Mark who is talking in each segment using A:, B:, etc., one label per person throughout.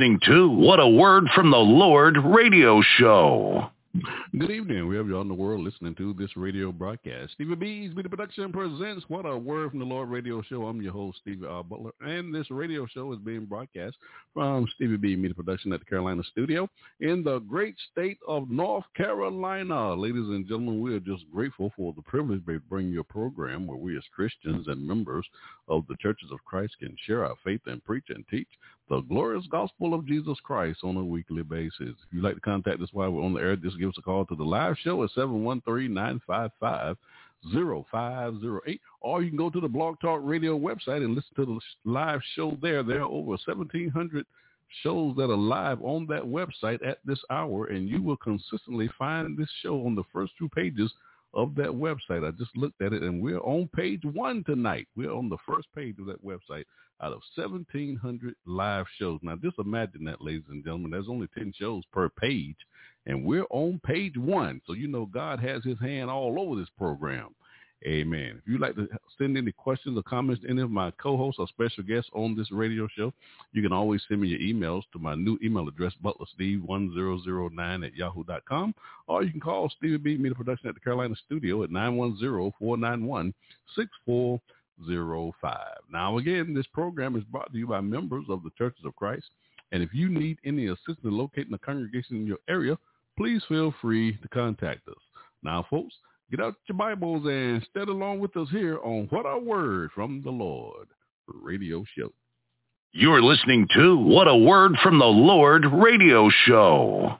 A: listening to What a Word from the Lord radio show.
B: Good evening. We have you all in the world listening to this radio broadcast. Stevie B's Media Production presents What a Word from the Lord radio show. I'm your host, Stevie R. Butler, and this radio show is being broadcast from Stevie B Media Production at the Carolina studio in the great state of North Carolina. Ladies and gentlemen, we are just grateful for the privilege to bring you a program where we as Christians and members of the churches of Christ can share our faith and preach and teach the glorious gospel of Jesus Christ on a weekly basis. If you'd like to contact us while we're on the air, just give us a call to the live show at 713-955-0508, or you can go to the Blog Talk Radio website and listen to the live show there. There are over 1,700 shows that are live on that website at this hour, and you will consistently find this show on the first two pages of that website. I just looked at it, and we're on page one tonight. We're on the first page of that website out of 1,700 live shows. Now, just imagine that, ladies and gentlemen. There's only 10 shows per page, and we're on page one. So you know God has his hand all over this program. Amen. If you'd like to send any questions or comments to any of my co-hosts or special guests on this radio show, you can always send me your emails to my new email address, butlersteve1009 at yahoo.com, or you can call Stevie B Media Production at the Carolina Studio at 910-491-6405. Now, again, this program is brought to you by members of the Churches of Christ, and if you need any assistance locating a congregation in your area, please feel free to contact us. Now, folks, Get out your Bibles and study along with us here on What a Word from the Lord radio show.
C: You're listening to What a Word from the Lord radio show.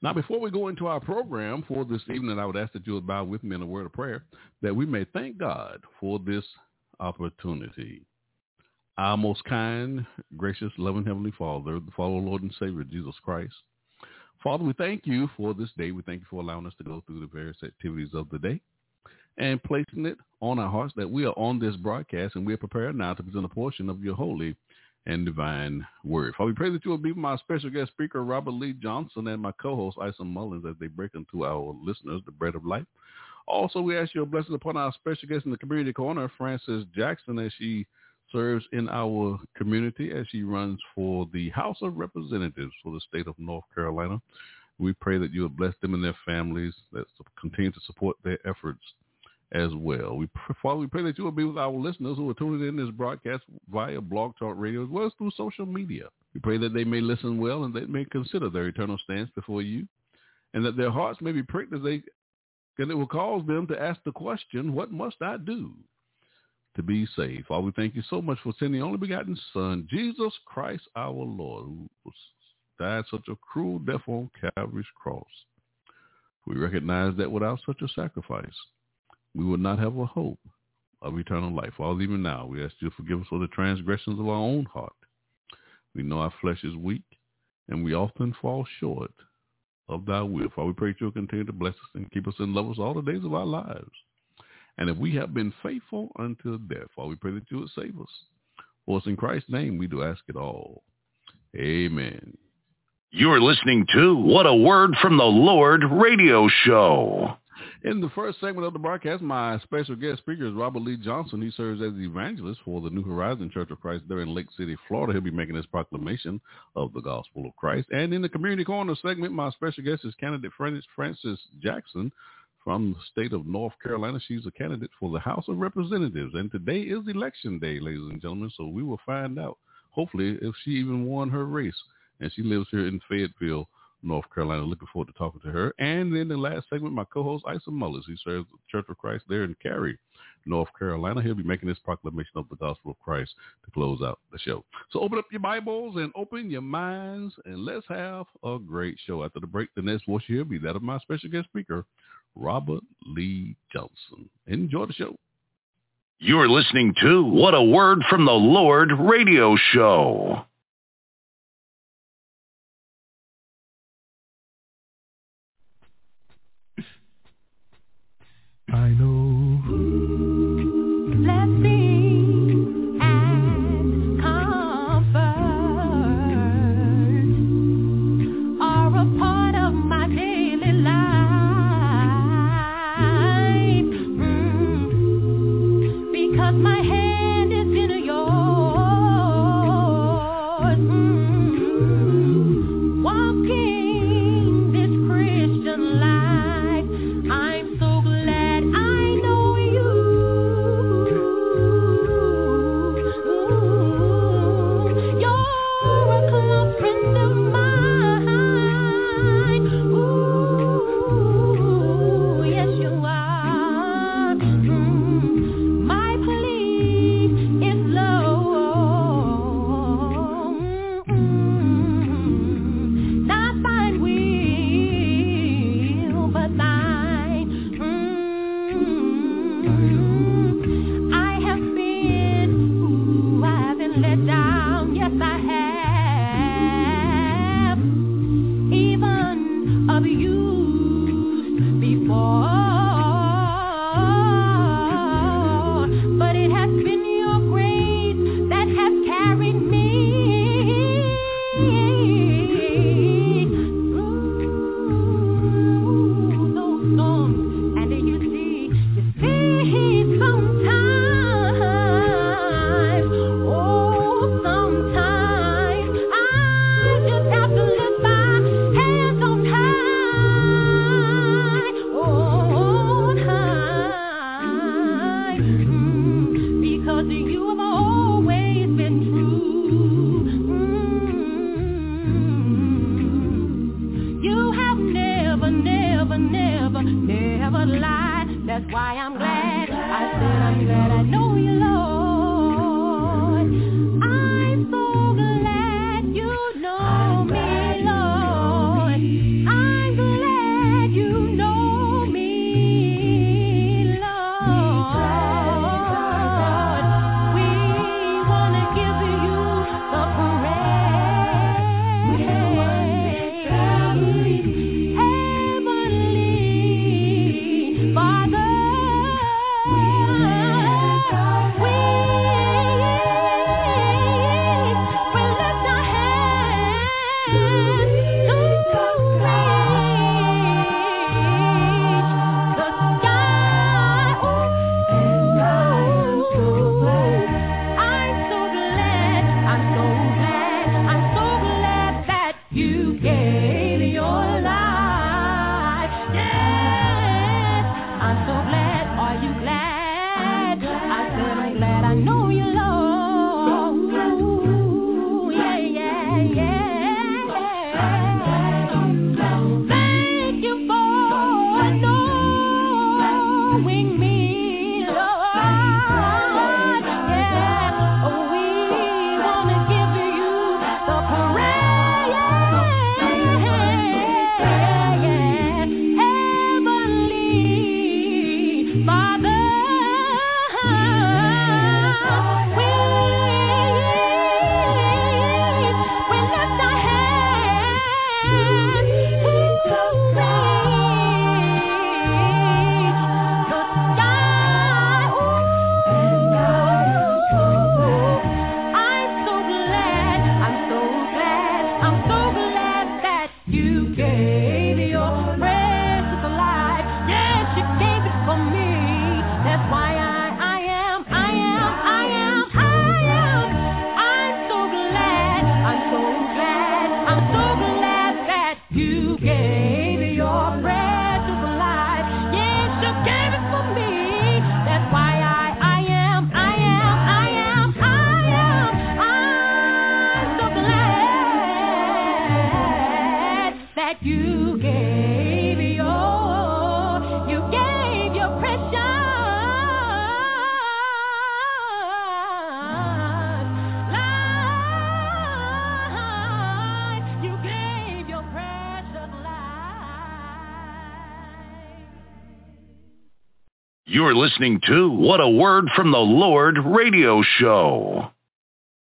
B: Now, before we go into our program for this evening, I would ask that you would bow with me in a word of prayer that we may thank God for this opportunity. Our most kind, gracious, loving Heavenly Father, the Father, Lord, and Savior, Jesus Christ, Father, we thank you for this day. We thank you for allowing us to go through the various activities of the day and placing it on our hearts that we are on this broadcast and we are prepared now to present a portion of your holy and divine word. Father, we pray that you will be my special guest speaker, Robert Lee Johnson, and my co-host, Isom Mullins, as they break into our listeners the bread of life. Also, we ask your blessing upon our special guest in the community corner, Frances Jackson, as she serves in our community as she runs for the House of Representatives for the state of North Carolina. We pray that you will bless them and their families, that continue to support their efforts as well. We Father, we pray that you will be with our listeners who are tuning in this broadcast via Blog Talk Radio as well as through social media. We pray that they may listen well and they may consider their eternal stance before you, and that their hearts may be pricked as they, and it will cause them to ask the question, "What must I do?" To be saved. Father, we thank you so much for sending the only begotten Son, Jesus Christ our Lord, who died such a cruel death on Calvary's cross. We recognize that without such a sacrifice, we would not have a hope of eternal life. Father, even now, we ask you to forgive us for the transgressions of our own heart. We know our flesh is weak, and we often fall short of thy will. Father, we pray that you'll continue to bless us and keep us in love us all the days of our lives. And if we have been faithful until death, Father, we pray that you would save us. For it's in Christ's name, we do ask it all. Amen.
C: You're listening to What a Word from the Lord radio show.
B: In the first segment of the broadcast, my special guest speaker is Robert Lee Johnson. He serves as the evangelist for the New Horizon Church of Christ there in Lake City, Florida. He'll be making his proclamation of the gospel of Christ. And in the community corner segment, my special guest is candidate Frances Jackson from the state of North Carolina. She's a candidate for the House of Representatives. And today is election day, ladies and gentlemen. So we will find out, hopefully, if she even won her race. And she lives here in Fayetteville, North Carolina. Looking forward to talking to her. And then the last segment, my co-host, Isom Mullins. He serves the Church of Christ there in Cary, North Carolina. He'll be making this proclamation of the gospel of Christ to close out the show. So open up your Bibles and open your minds, and let's have a great show. After the break, the next voice you hear be that of my special guest speaker, Robert Lee Johnson. Enjoy the show.
C: You're listening to What a Word from the Lord radio show.
D: I know
C: You're listening to What a Word from the Lord radio show.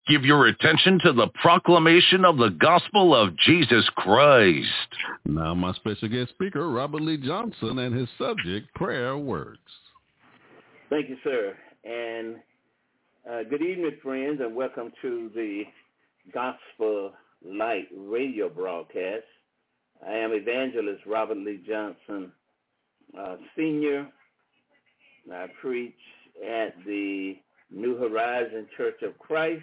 C: Give your attention to the proclamation of the gospel of Jesus Christ.
B: Now my special guest speaker, Robert Lee Johnson, and his subject, prayer works.
E: Thank you, sir. And uh, good evening, friends, and welcome to the Gospel Light radio broadcast. I am evangelist Robert Lee Johnson, uh, senior. I preach at the New Horizon Church of Christ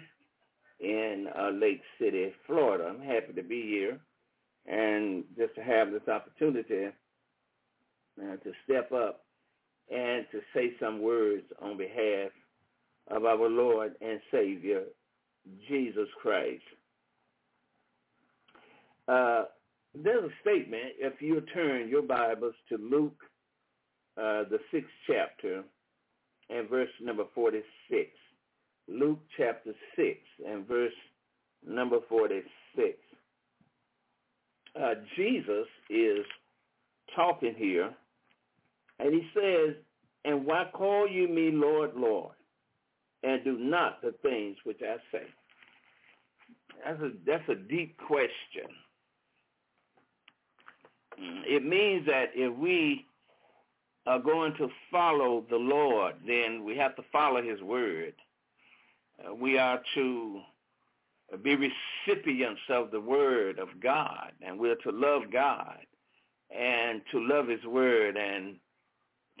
E: in uh, Lake City, Florida. I'm happy to be here and just to have this opportunity uh, to step up and to say some words on behalf of our Lord and Savior, Jesus Christ. Uh, there's a statement, if you turn your Bibles to Luke, the sixth chapter, and verse number 46. Luke chapter 6 and verse number 46. Uh, Jesus is talking here, and he says, And why call you me Lord, Lord, and do not the things which I say? That's a, that's a deep question. Mm, It means that if we are going to follow the Lord, then we have to follow his word. Uh, we are to be recipients of the word of God, and we're to love God and to love his word and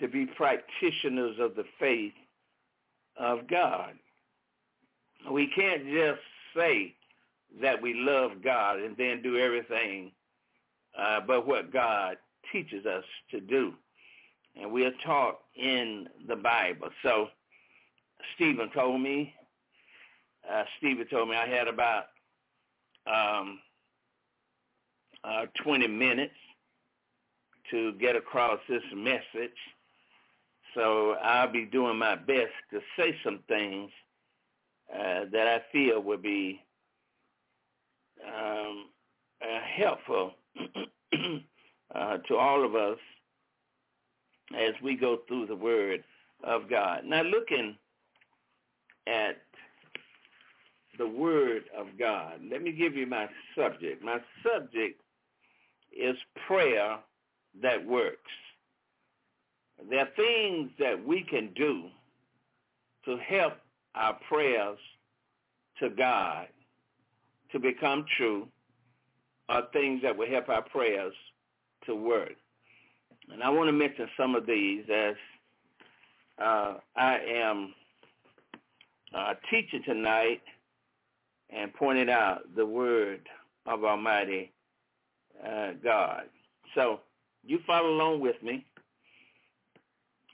E: to be practitioners of the faith of God. We can't just say that we love God and then do everything uh, but what God teaches us to do. And we are taught in the Bible. So Stephen told me, uh, Stephen told me I had about um, uh, 20 minutes to get across this message. So I'll be doing my best to say some things uh, that I feel will be um, uh, helpful uh, to all of us as we go through the Word of God. Now, looking at the Word of God, let me give you my subject. My subject is prayer that works. There are things that we can do to help our prayers to God to become true are things that will help our prayers to work. And I want to mention some of these as uh, I am uh, teaching tonight and pointing out the word of Almighty uh, God. So you follow along with me.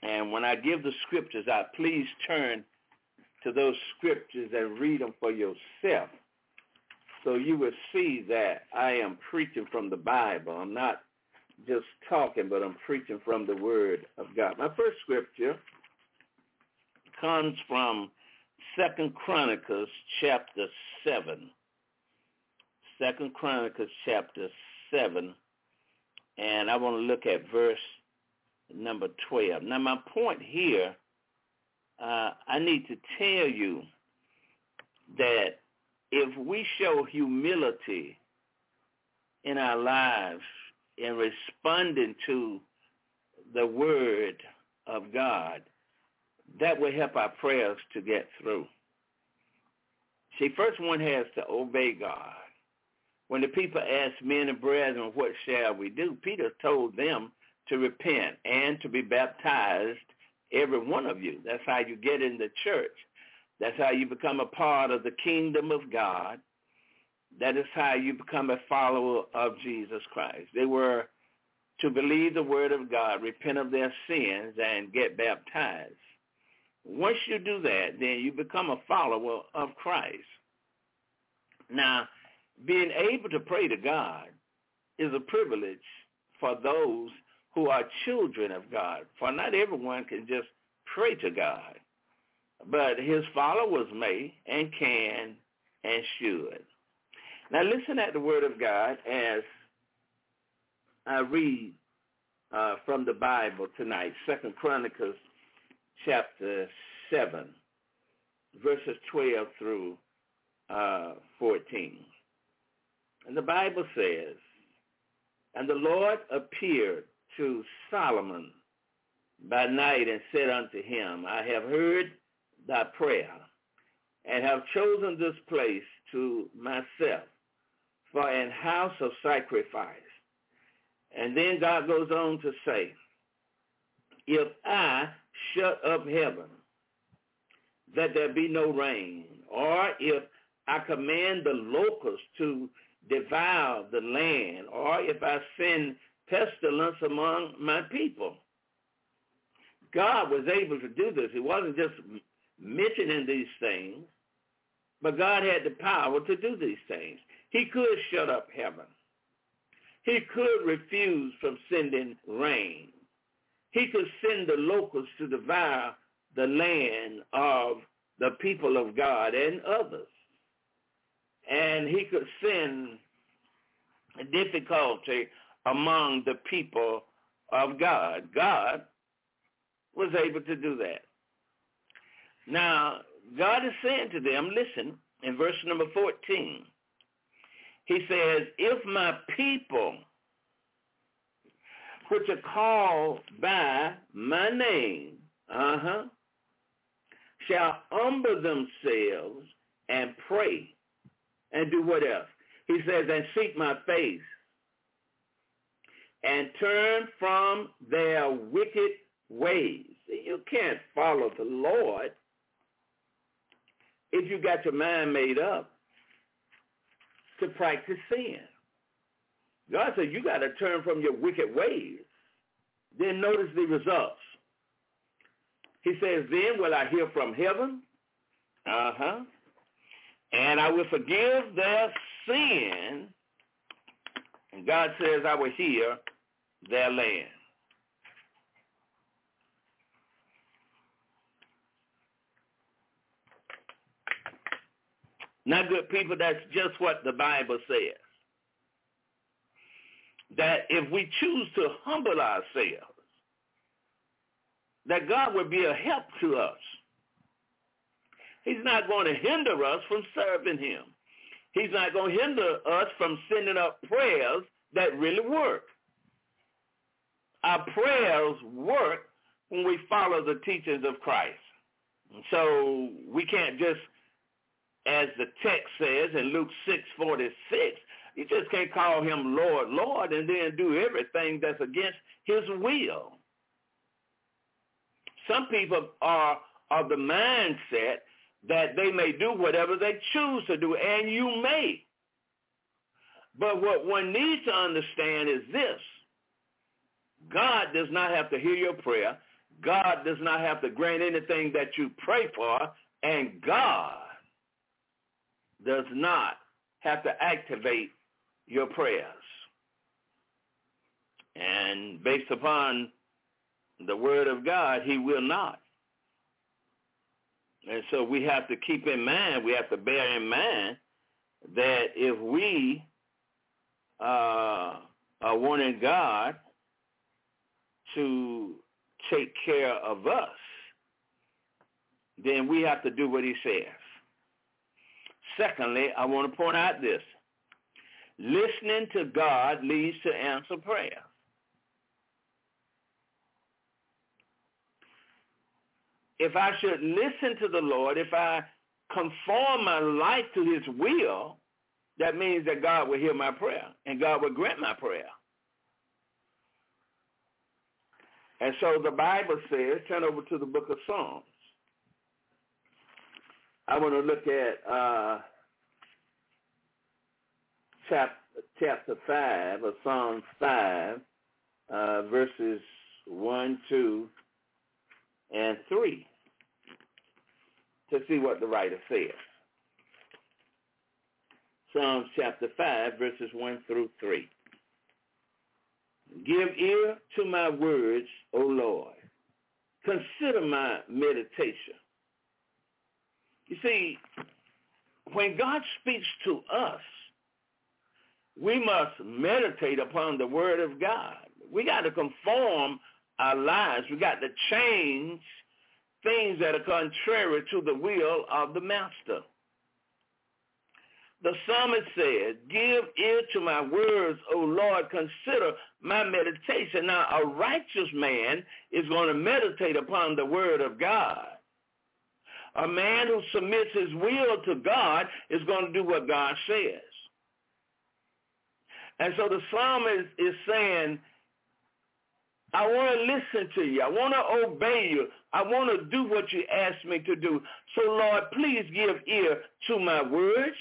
E: And when I give the scriptures I please turn to those scriptures and read them for yourself. So you will see that I am preaching from the Bible. I'm not just talking, but I'm preaching from the Word of God. My first scripture comes from Second Chronicles chapter 7. Second Chronicles chapter 7. And I want to look at verse number 12. Now my point here, uh, I need to tell you that if we show humility in our lives in responding to the word of God, that will help our prayers to get through. See, first one has to obey God. When the people asked men and brethren, what shall we do? Peter told them to repent and to be baptized, every one of you. That's how you get in the church. That's how you become a part of the kingdom of God. That is how you become a follower of Jesus Christ. They were to believe the word of God, repent of their sins, and get baptized. Once you do that, then you become a follower of Christ. Now, being able to pray to God is a privilege for those who are children of God. For not everyone can just pray to God. But his followers may and can and should. Now listen at the word of God as I read uh, from the Bible tonight, Second Chronicles chapter 7, verses 12 through uh, 14. And the Bible says, And the Lord appeared to Solomon by night and said unto him, I have heard thy prayer and have chosen this place to myself for an house of sacrifice. And then God goes on to say, if I shut up heaven, that there be no rain, or if I command the locusts to devour the land, or if I send pestilence among my people. God was able to do this. He wasn't just mentioning these things, but God had the power to do these things. He could shut up heaven. He could refuse from sending rain. He could send the locusts to devour the land of the people of God and others. And he could send difficulty among the people of God. God was able to do that. Now, God is saying to them, listen, in verse number 14, he says, if my people, which are called by my name, uh-huh, shall humble themselves and pray and do what else? He says, and seek my face and turn from their wicked ways. You can't follow the Lord if you got your mind made up to practice sin. God said you got to turn from your wicked ways. Then notice the results. He says, then will I hear from heaven, uh-huh, and I will forgive their sin. And God says, I will hear their land. Now, good people, that's just what the Bible says. That if we choose to humble ourselves, that God will be a help to us. He's not going to hinder us from serving him. He's not going to hinder us from sending up prayers that really work. Our prayers work when we follow the teachings of Christ. So we can't just as the text says in Luke 6:46, you just can't call him Lord, Lord, and then do everything that's against his will. Some people are of the mindset that they may do whatever they choose to do, and you may. But what one needs to understand is this. God does not have to hear your prayer. God does not have to grant anything that you pray for. And God does not have to activate your prayers. And based upon the word of God, he will not. And so we have to keep in mind, we have to bear in mind that if we uh, are wanting God to take care of us, then we have to do what he says. Secondly, I want to point out this. Listening to God leads to answer prayer. If I should listen to the Lord, if I conform my life to his will, that means that God will hear my prayer and God will grant my prayer. And so the Bible says, turn over to the book of Psalms. I want to look at uh, chapter, chapter 5 of Psalm 5, uh, verses 1, 2, and 3 to see what the writer says. Psalms chapter 5, verses 1 through 3. Give ear to my words, O Lord. Consider my meditation. You see, when God speaks to us, we must meditate upon the word of God. We got to conform our lives. We got to change things that are contrary to the will of the master. The psalmist said, give ear to my words, O Lord, consider my meditation. Now, a righteous man is going to meditate upon the word of God. A man who submits his will to God is going to do what God says. And so the psalmist is saying, I want to listen to you. I want to obey you. I want to do what you ask me to do. So Lord, please give ear to my words.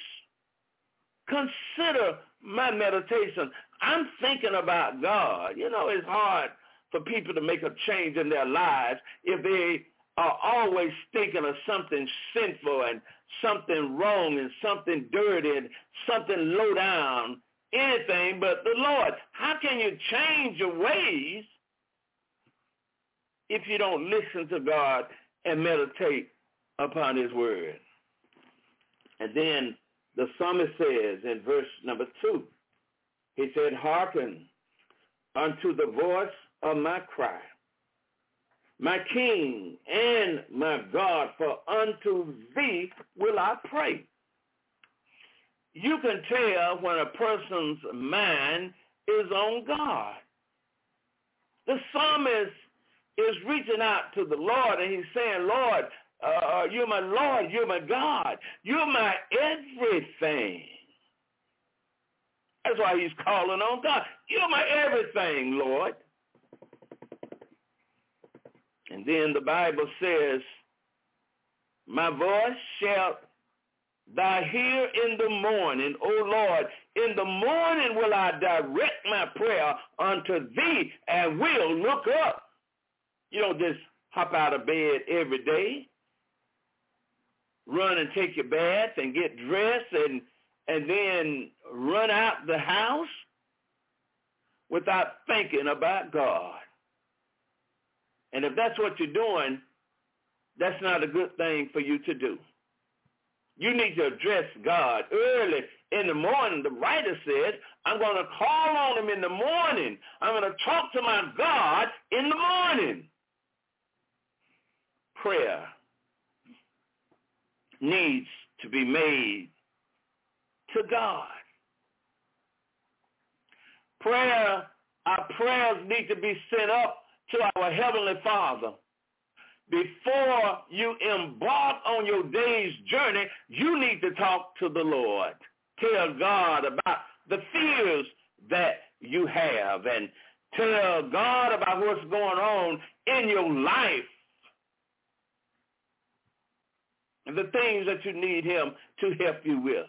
E: Consider my meditation. I'm thinking about God. You know, it's hard for people to make a change in their lives if they are always thinking of something sinful and something wrong and something dirty and something low down, anything but the Lord. How can you change your ways if you don't listen to God and meditate upon his word? And then the psalmist says in verse number two, he said, hearken unto the voice of my cry my King and my God, for unto thee will I pray. You can tell when a person's mind is on God. The psalmist is reaching out to the Lord and he's saying, Lord, uh, you're my Lord, you're my God, you're my everything. That's why he's calling on God. You're my everything, Lord. And then the Bible says, my voice shall thou hear in the morning, O Lord. In the morning will I direct my prayer unto thee and will look up. You don't just hop out of bed every day, run and take your bath and get dressed and and then run out the house without thinking about God. And if that's what you're doing, that's not a good thing for you to do. You need to address God early in the morning. The writer said, I'm going to call on him in the morning. I'm going to talk to my God in the morning. Prayer needs to be made to God. Prayer, our prayers need to be sent up to our Heavenly Father. Before you embark on your day's journey, you need to talk to the Lord. Tell God about the fears that you have and tell God about what's going on in your life and the things that you need him to help you with.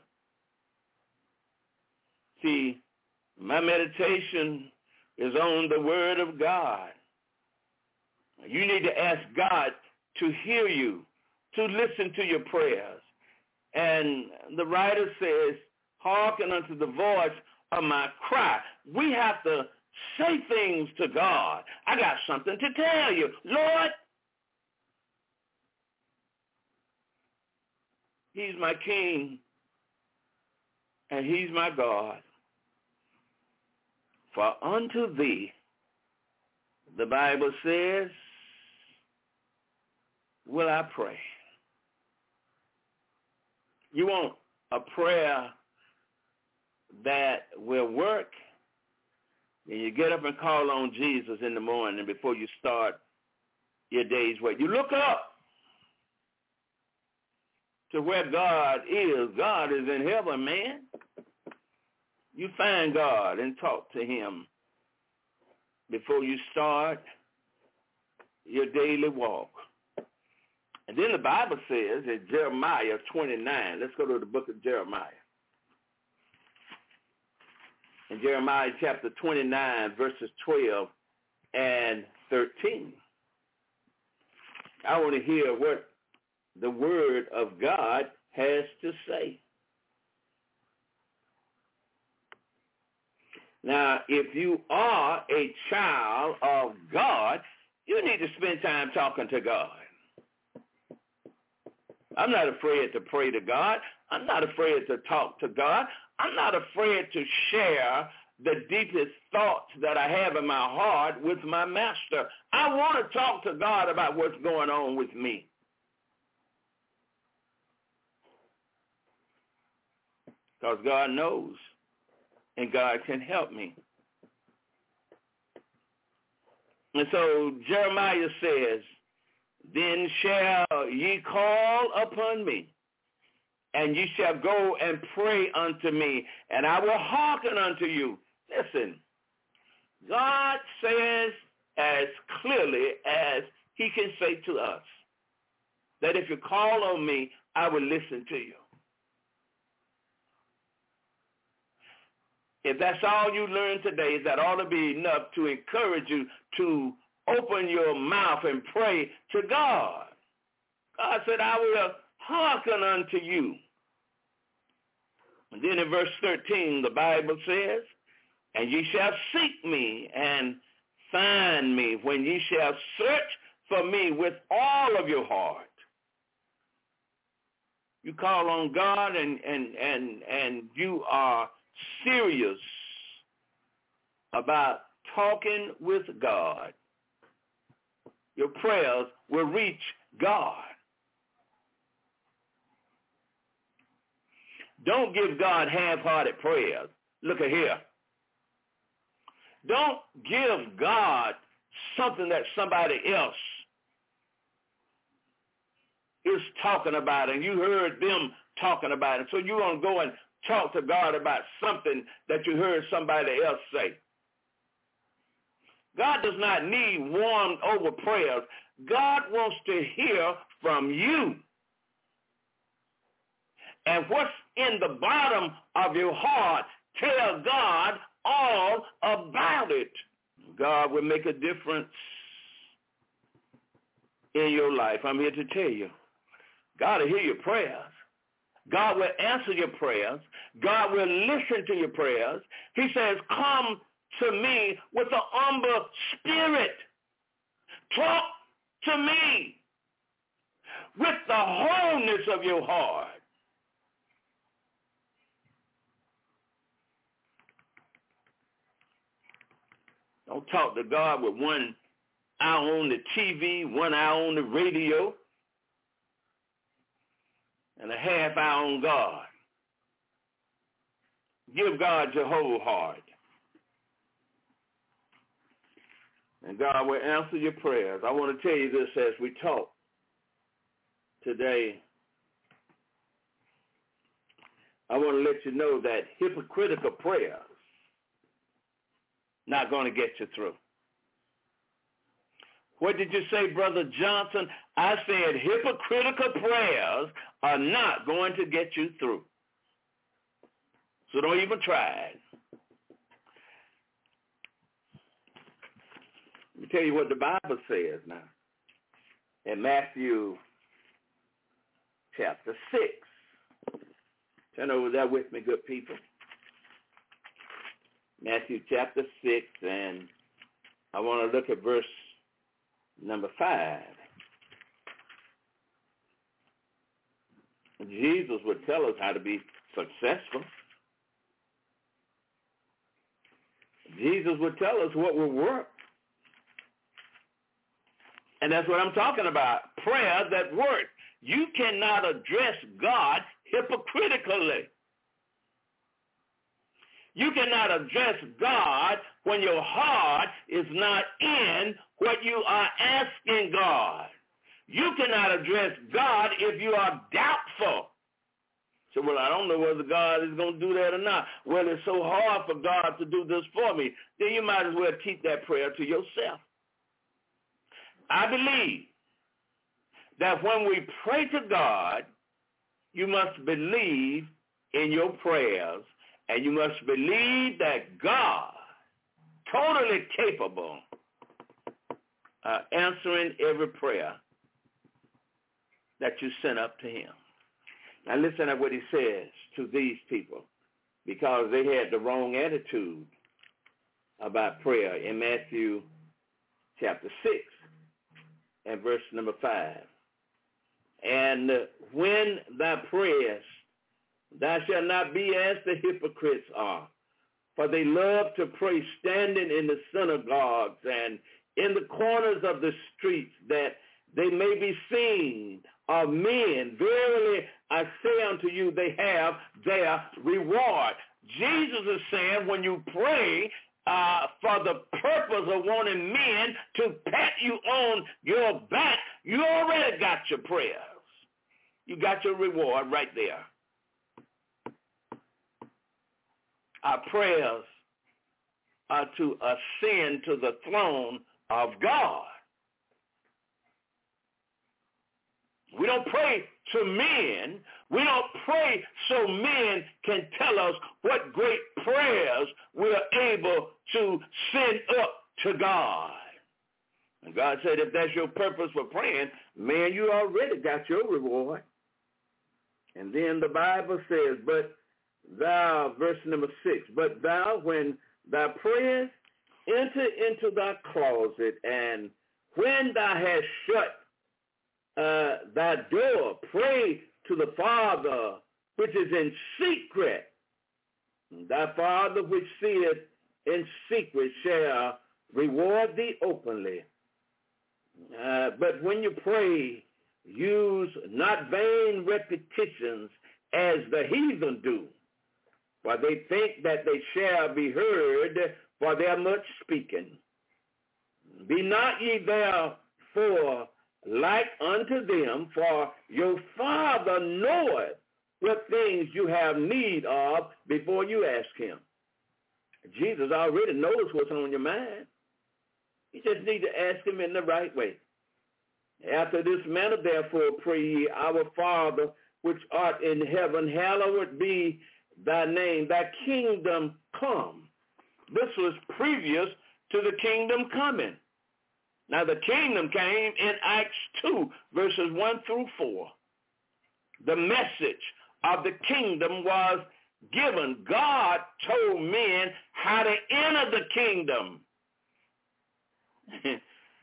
E: See, my meditation is on the word of God. You need to ask God to hear you, to listen to your prayers. And the writer says, hearken unto the voice of my cry. We have to say things to God. I got something to tell you. Lord, he's my king and he's my God. For unto thee, the Bible says, will I pray. You want a prayer that will work, and you get up and call on Jesus in the morning before you start your day's work. You look up to where God is. God is in heaven, man. You find God and talk to him before you start your daily walk. And then the Bible says in Jeremiah 29, let's go to the book of Jeremiah. In Jeremiah chapter 29, verses 12 and 13. I want to hear what the word of God has to say. Now, if you are a child of God, you need to spend time talking to God. I'm not afraid to pray to God. I'm not afraid to talk to God. I'm not afraid to share the deepest thoughts that I have in my heart with my master. I want to talk to God about what's going on with me. Because God knows and God can help me. And so Jeremiah says, then shall ye call upon me, and ye shall go and pray unto me, and I will hearken unto you. Listen, God says as clearly as he can say to us, that if you call on me, I will listen to you. If that's all you learn today, that ought to be enough to encourage you to open your mouth and pray to God. God said, I will hearken unto you. And then in verse 13, the Bible says, and ye shall seek me and find me when ye shall search for me with all of your heart. You call on God and, and, and, and you are serious about talking with God. Your prayers will reach God. Don't give God half-hearted prayers. Look at here. Don't give God something that somebody else is talking about and you heard them talking about it. So you're going to go and talk to God about something that you heard somebody else say. God does not need warmed over prayers. God wants to hear from you. And what's in the bottom of your heart, tell God all about it. God will make a difference in your life. I'm here to tell you. God will hear your prayers. God will answer your prayers. God will listen to your prayers. He says, come to me with an humble spirit. Talk to me with the wholeness of your heart. Don't talk to God with one eye on the TV, one eye on the radio, and a half eye on God. Give God your whole heart. And God will answer your prayers. I want to tell you this as we talk today. I want to let you know that hypocritical prayers not going to get you through. What did you say, Brother Johnson? I said hypocritical prayers are not going to get you through. So don't even try it. Let me tell you what the Bible says now. In Matthew chapter 6. Turn over there with me, good people. Matthew chapter 6, and I want to look at verse number 5. Jesus would tell us how to be successful. Jesus would tell us what will work. And that's what I'm talking about. Prayer that works. You cannot address God hypocritically. You cannot address God when your heart is not in what you are asking God. You cannot address God if you are doubtful. So, well, I don't know whether God is going to do that or not. Well, it's so hard for God to do this for me. Then you might as well keep that prayer to yourself. I believe that when we pray to God, you must believe in your prayers and you must believe that God, totally capable of answering every prayer that you send up to him. Now listen to what he says to these people because they had the wrong attitude about prayer in Matthew chapter 6 and verse number 5. And when thou prayest, Thou shalt not be as the hypocrites are, for they love to pray standing in the synagogues and in the corners of the streets that they may be seen of men. Verily I say unto you, they have their reward. Jesus is saying when you pray uh, for the purpose of wanting men to pat you on your back, you already got your prayers. You got your reward right there. our prayers are to ascend to the throne of God. We don't pray to men. We don't pray so men can tell us what great prayers we're able to send up to God. And God said, if that's your purpose for praying, man, you already got your reward. And then the Bible says, but thou, verse number six, but thou, when thou prayest, enter into thy closet, and when thou hast shut uh, thy door, pray to the Father which is in secret. And Thy Father which seeth in secret shall reward thee openly. Uh, but when you pray, use not vain repetitions as the heathen do, for they think that they shall be heard for their much speaking. Be not ye therefore like unto them, for your Father knoweth what things you have need of before you ask him. Jesus already knows what's on your mind. You just need to ask him in the right way. After this manner, therefore, pray ye, Our Father, which art in heaven, hallowed be thy name. Thy kingdom come. This was previous to the kingdom coming. Now, the kingdom came in Acts 2, verses 1 through 4. The message of the kingdom was given. God told men how to enter the kingdom.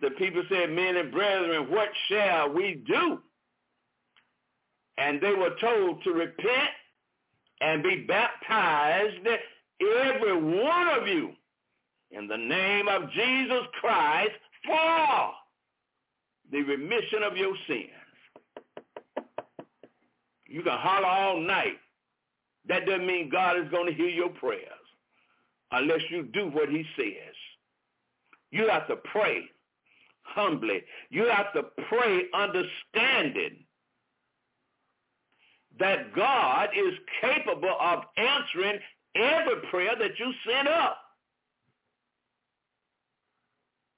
E: the people said, men and brethren, what shall we do? And they were told to repent and be baptized, every one of you, in the name of Jesus Christ for the remission of your sins. You can holler all night. That doesn't mean God is going to hear your prayers unless you do what he says. You have to pray humbly. You have to pray understanding that God is capable of answering every prayer that you send up.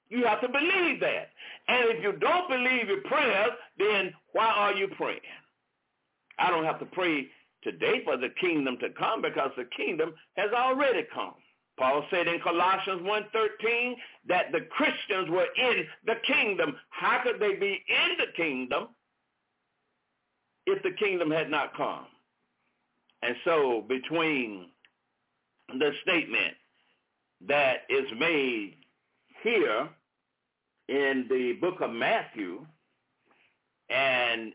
E: You have to believe that. And if you don't believe your prayers, then why are you praying? I don't have to pray today for the kingdom to come because the kingdom has already come. Paul said in Colossians 1.13 that the Christians were in the kingdom. How could they be in the kingdom if the kingdom had not come? And so between the statement that is made here in the book of Matthew and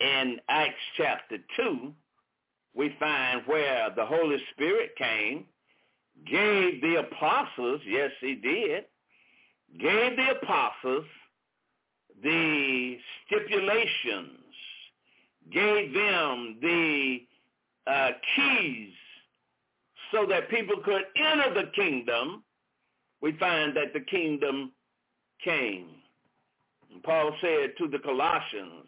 E: in Acts chapter 2, we find where the Holy Spirit came, gave the apostles, yes, he did, gave the apostles the stipulations, gave them the uh, keys so that people could enter the kingdom, we find that the kingdom came. And Paul said to the Colossians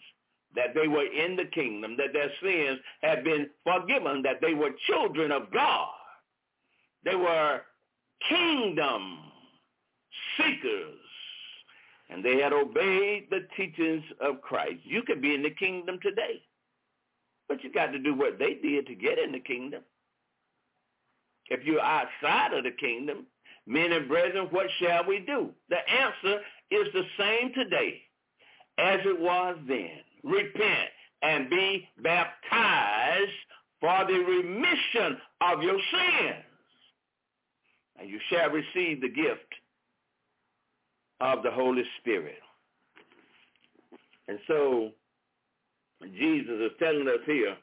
E: that they were in the kingdom, that their sins had been forgiven, that they were children of God. They were kingdom seekers. And they had obeyed the teachings of Christ. You could be in the kingdom today. But you got to do what they did to get in the kingdom. If you're outside of the kingdom, Men and brethren, what shall we do? The answer is the same today as it was then. Repent and be baptized for the remission of your sins. And you shall receive the gift of the Holy Spirit. And so Jesus is telling us here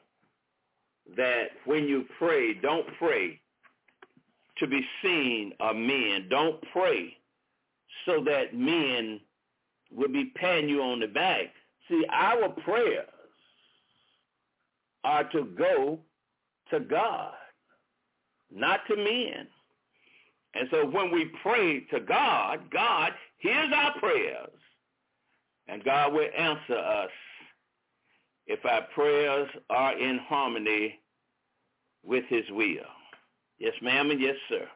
E: that when you pray, don't pray to be seen of men. Don't pray so that men will be patting you on the back. See, our prayers are to go to God, not to men. And so when we pray to God, God hears our prayers. And God will answer us if our prayers are in harmony with his will. Yes, ma'am, and yes, sir.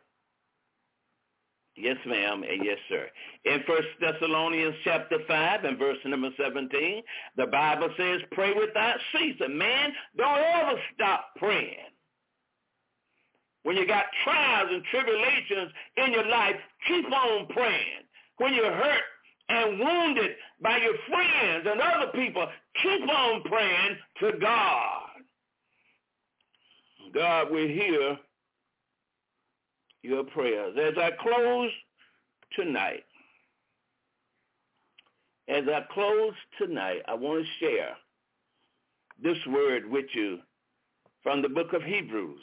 E: Yes, ma'am, and yes, sir. In First Thessalonians chapter 5 and verse number 17, the Bible says, pray without ceasing. Man, don't ever stop praying. When you got trials and tribulations in your life, keep on praying. When you're hurt and wounded by your friends and other people, keep on praying to God. God will hear your prayers. As I close tonight, as I close tonight, I want to share this word with you from the book of Hebrews.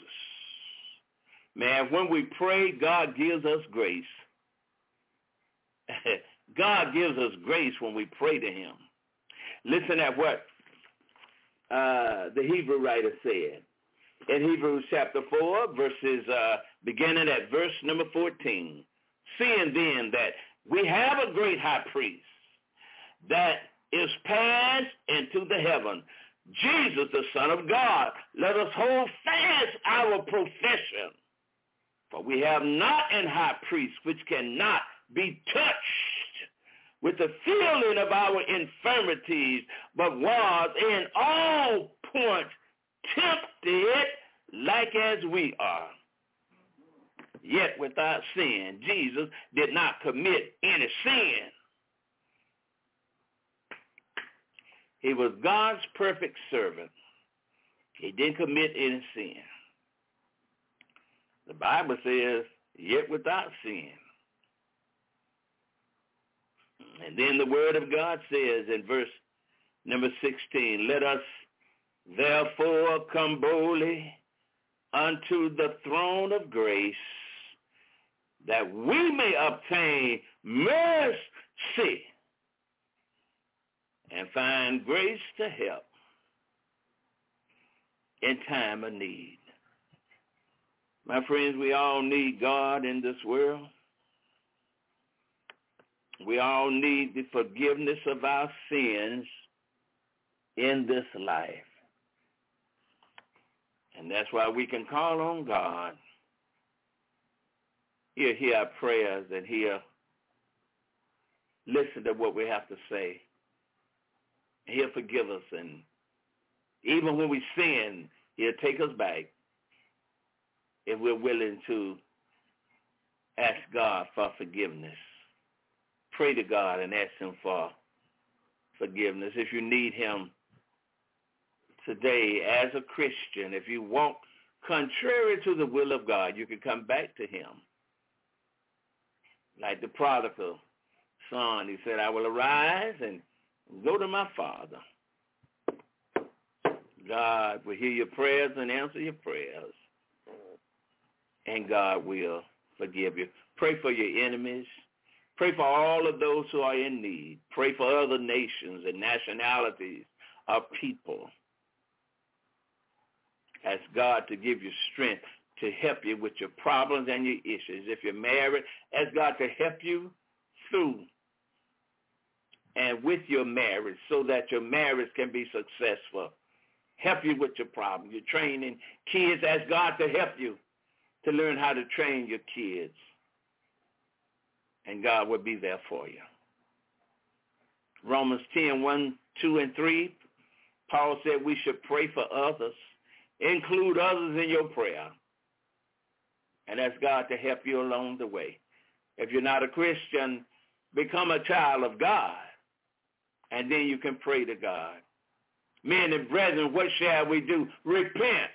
E: Man, when we pray, God gives us grace. God gives us grace when we pray to him. Listen at what uh, the Hebrew writer said in Hebrews chapter 4, verses uh, beginning at verse number 14. Seeing then that we have a great high priest that is passed into the heaven, Jesus, the Son of God, let us hold fast our profession. For we have not an high priest which cannot be touched with the feeling of our infirmities, but was in all points tempted like as we are. Yet without sin, Jesus did not commit any sin. He was God's perfect servant. He didn't commit any sin. The Bible says, yet without sin. And then the word of God says in verse number 16, let us therefore come boldly unto the throne of grace that we may obtain mercy and find grace to help in time of need. My friends, we all need God in this world. We all need the forgiveness of our sins in this life. And that's why we can call on God. He'll hear our prayers and he'll listen to what we have to say. He'll forgive us. And even when we sin, he'll take us back if we're willing to ask God for forgiveness. Pray to God and ask him for forgiveness. If you need him today as a Christian, if you walk contrary to the will of God, you can come back to him. Like the prodigal son, he said, I will arise and go to my father. God will hear your prayers and answer your prayers. And God will forgive you. Pray for your enemies. Pray for all of those who are in need. Pray for other nations and nationalities of people. Ask God to give you strength to help you with your problems and your issues. If you're married, ask God to help you through and with your marriage so that your marriage can be successful. Help you with your problem. You're training kids. Ask God to help you to learn how to train your kids. And God will be there for you. Romans 10, 1, 2, and 3, Paul said we should pray for others. Include others in your prayer. And ask God to help you along the way. If you're not a Christian, become a child of God and then you can pray to God. Men and brethren, what shall we do? Repent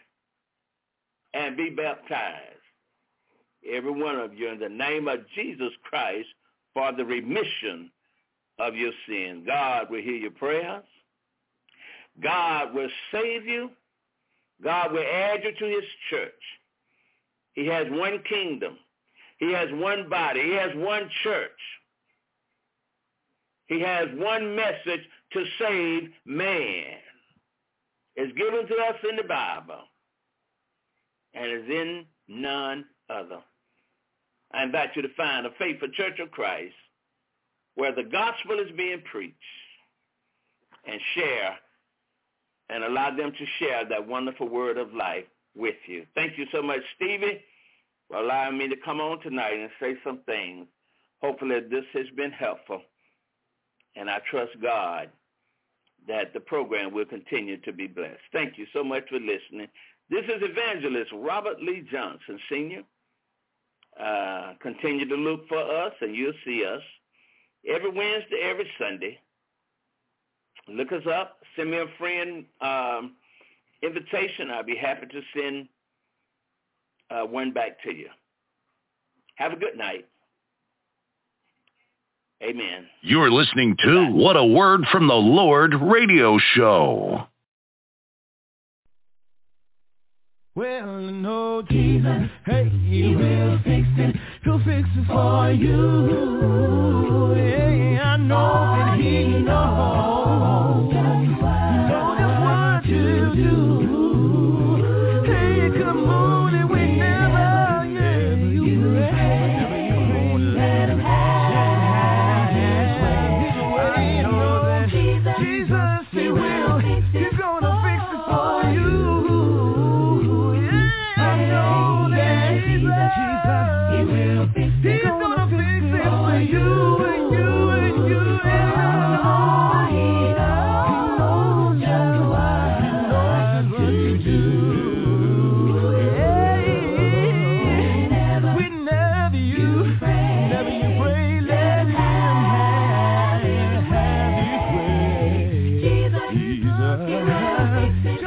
E: and be baptized. Every one of you in the name of Jesus Christ for the remission of your sins. God will hear your prayers. God will save you. God will add you to his church. He has one kingdom. He has one body. He has one church. He has one message to save man. It's given to us in the Bible and is in none other. I invite you to find a faithful church of Christ where the gospel is being preached and share and allow them to share that wonderful word of life with you. Thank you so much, Stevie, for allowing me to come on tonight and say some things. Hopefully this has been helpful and I trust God that the program will continue to be blessed. Thank you so much for listening. This is Evangelist Robert Lee Johnson, Sr. Uh, continue to look for us, and you'll see us every Wednesday, every Sunday. Look us up. Send me a friend um, invitation. I'd be happy to send uh, one back to you. Have a good night. Amen.
C: You are listening to Bye. What a Word from the Lord radio show.
F: Well, no, Jesus, hey, he will fix it. He'll fix it for you. Yeah, I know that he knows will do.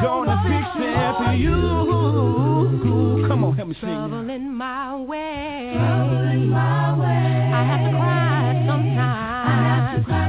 F: Gonna fix it for you. Come on, help me sing.
D: Trouble in my way. Trouble in my way. I have to cry sometimes. I have to cry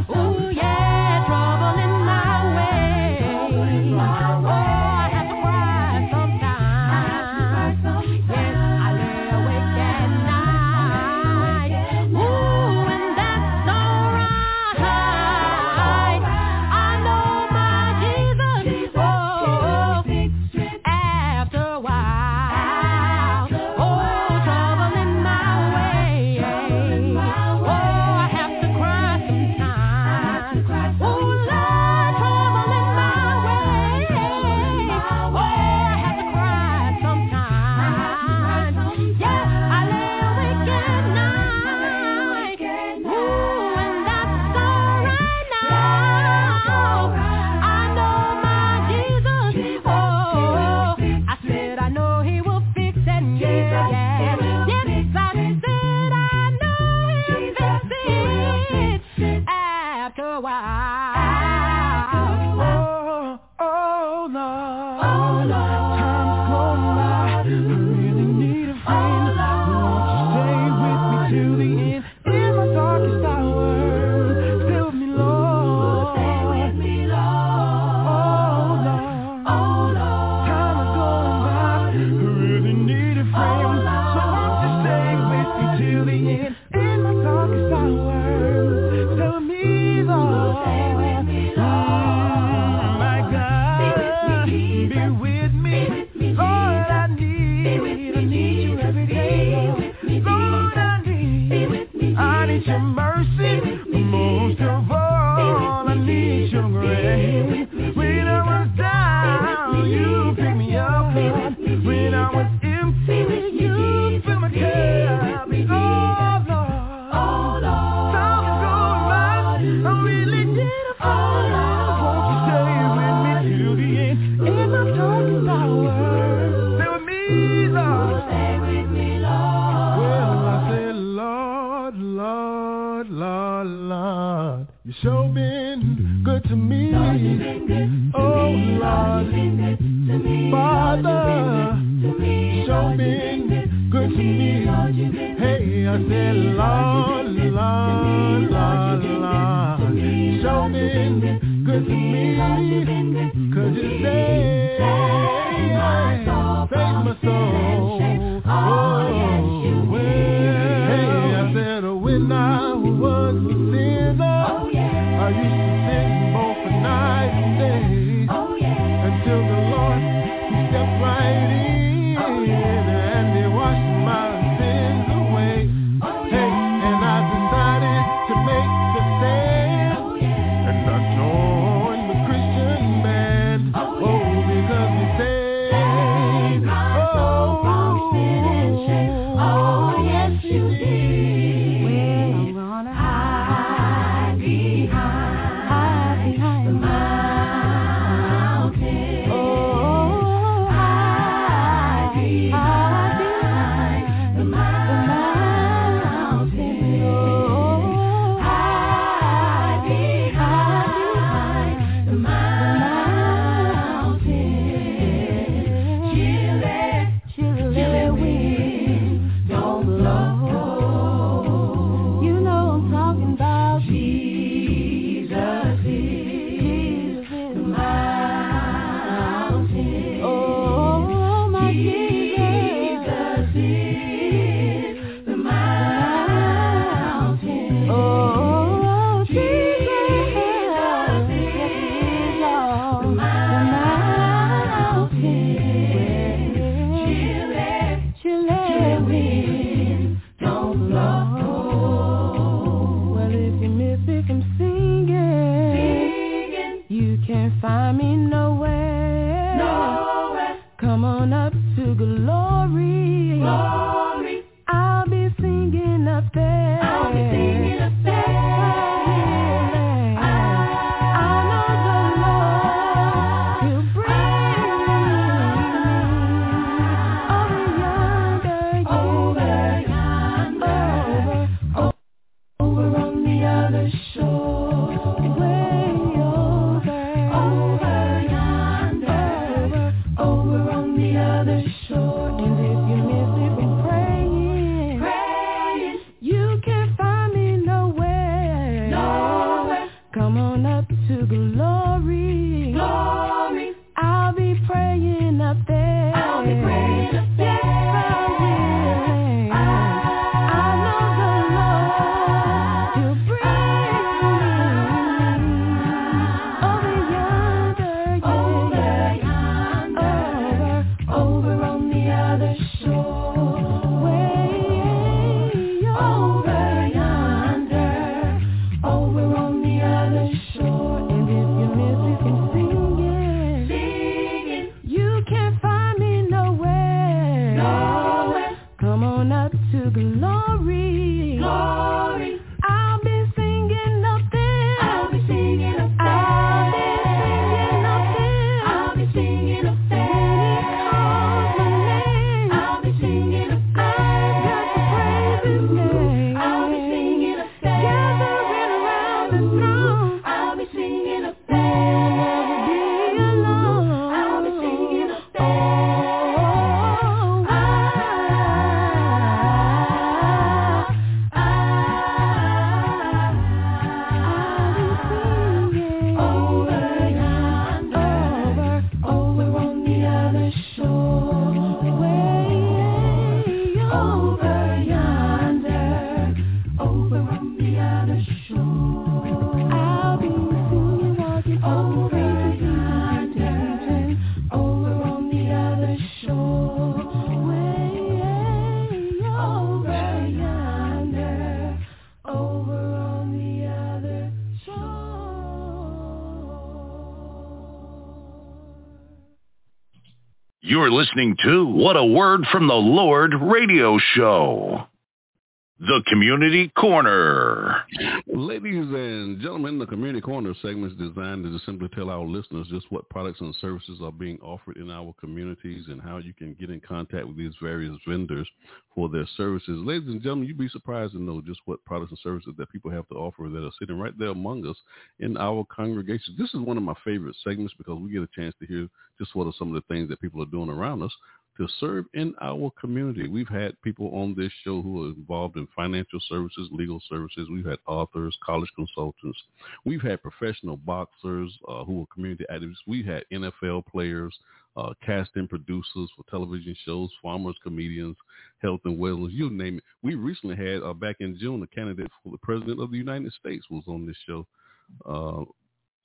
C: listening to What a Word from the Lord radio show. The Community Corner.
B: Ladies and gentlemen, the Community Corner segment is designed to simply tell our listeners just what products and services are being offered in our communities and how you can get in contact with these various vendors for their services. Ladies and gentlemen, you'd be surprised to know just what products and services that people have to offer that are sitting right there among us in our congregation. This is one of my favorite segments because we get a chance to hear just what are some of the things that people are doing around us to serve in our community. We've had people on this show who are involved in financial services, legal services. We've had authors, college consultants. We've had professional boxers uh, who are community activists. We've had NFL players, uh, casting producers for television shows, farmers, comedians, health and wellness, you name it. We recently had, uh, back in June, a candidate for the president of the United States was on this show. Uh,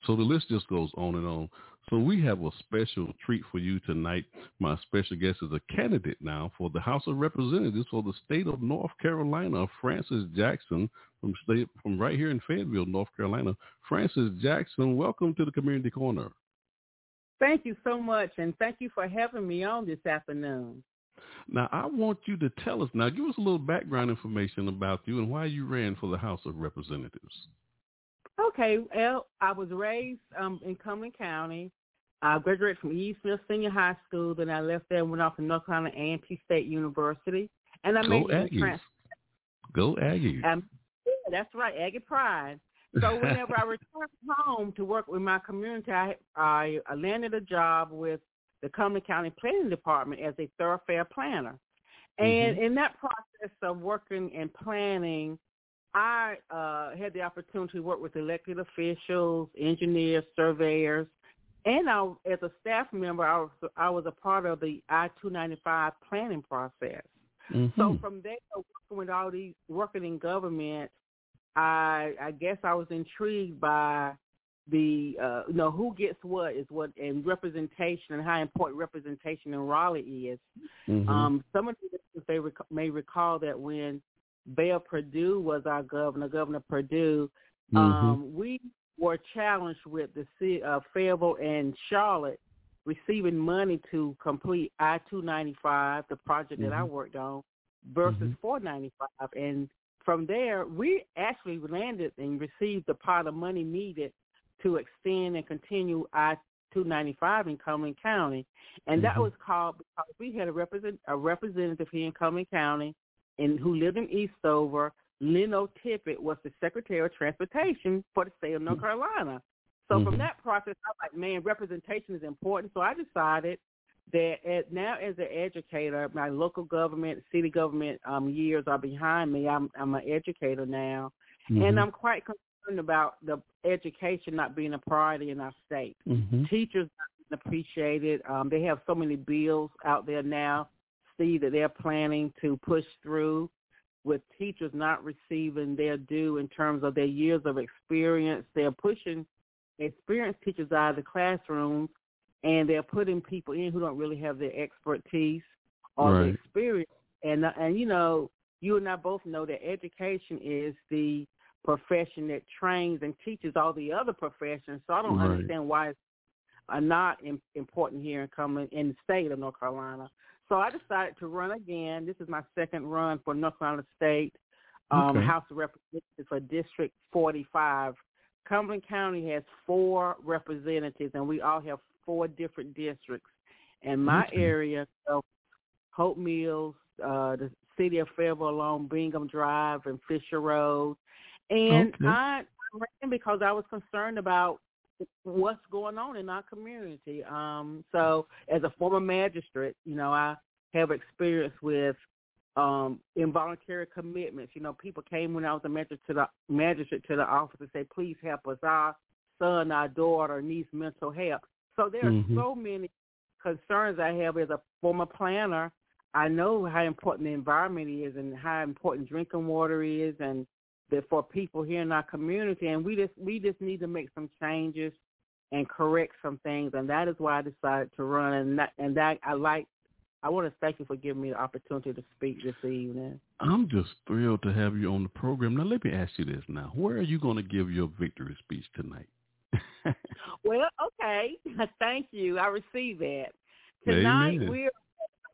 B: so the list just goes on and on. So we have a special treat for you tonight. My special guest is a candidate now for the House of Representatives for the state of North Carolina, Frances Jackson from state from right here in Fayetteville, North Carolina. Frances Jackson, welcome to the Community Corner.
G: Thank you so much, and thank you for having me on this afternoon.
B: Now I want you to tell us now, give us a little background information about you and why you ran for the House of Representatives.
G: Okay, well, I was raised um, in Cumberland County. I graduated from E. Smith Senior High School. Then I left there and went off to North Carolina A&T State University. And I
B: Go
G: made
B: Aggies.
G: trans-
B: Go Aggies.
G: um, yeah, that's right, Aggie Pride. So whenever I returned home to work with my community, I, I, I landed a job with the Cumberland County Planning Department as a thoroughfare planner. And in that process of working and planning, I uh, had the opportunity to work with elected officials, engineers, surveyors, and I, as a staff member, I was, I was a part of the I-295 planning process. So
B: Mhm.
G: from there, working with all these working in government, I I guess I was intrigued by the uh, you know who gets what is what and representation and how important representation in Raleigh is.
B: Mhm.
G: Um, some of the listeners they rec- may recall that when Bev Perdue was our governor, Governor Perdue,
B: Mhm.
G: um, we were challenged with the city of Fayetteville and Charlotte receiving money to complete I two ninety five, the project that I
B: Mhm.
G: worked on, versus
B: Mhm.
G: ninety five. And from there, we actually landed and received the pot of money needed to extend and continue I two ninety five in Cumberland County, and that
B: Mhm.
G: was called because we had a represent a representative here in Cumberland County, and who lived in Eastover. Lyndo Tippett was the Secretary of Transportation for the state of North Carolina. So
B: Mhm.
G: from that process, I was like, man, representation is important. So I decided that at, now as an educator, my local government, city government um, years are behind me. I'm, I'm an educator now,
B: Mhm.
G: and I'm quite concerned about the education not being a priority in our state.
B: Mhm.
G: Teachers not being appreciated. Um, they have so many bills out there now, Steve, that they're planning to push through with teachers not receiving their due in terms of their years of experience. They're pushing experienced teachers out of the classrooms and they're putting people in who don't really have the expertise or the experience. And and you know, you and I both know that education is the profession that trains and teaches all the other professions. So I don't
B: Right.
G: understand why it's uh, not important here in coming in the state of North Carolina. So I decided to run again. This is my second run for North Carolina State um,
B: Okay.
G: House of Representatives for District 45. Cumberland County has four representatives, and we all have four different districts. And my
B: Okay.
G: area, so Hope Mills, uh, the city of Fayetteville along Bingham Drive and Fisher Road. And
B: Okay.
G: I ran because I was concerned about what's going on in our community. Um, so as a former magistrate, you know, I have experience with um, involuntary commitments. You know, people came when I was a magistrate to the magistrate to the office and say, "Please help us. Our son, our daughter needs mental help." So there are
B: Mhm.
G: so many concerns I have as a former planner. I know how important the environment is and how important drinking water is, and that for people here in our community, and we just we just need to make some changes and correct some things, and that is why I decided to run. And that, and that I like. I want to thank you for giving me the opportunity to speak this evening.
B: I'm just thrilled to have you on the program. Now, let me ask you this now. Where are you going to give your victory speech tonight?
G: Well, okay. Thank you. I receive that. Tonight
B: Amen.
G: we're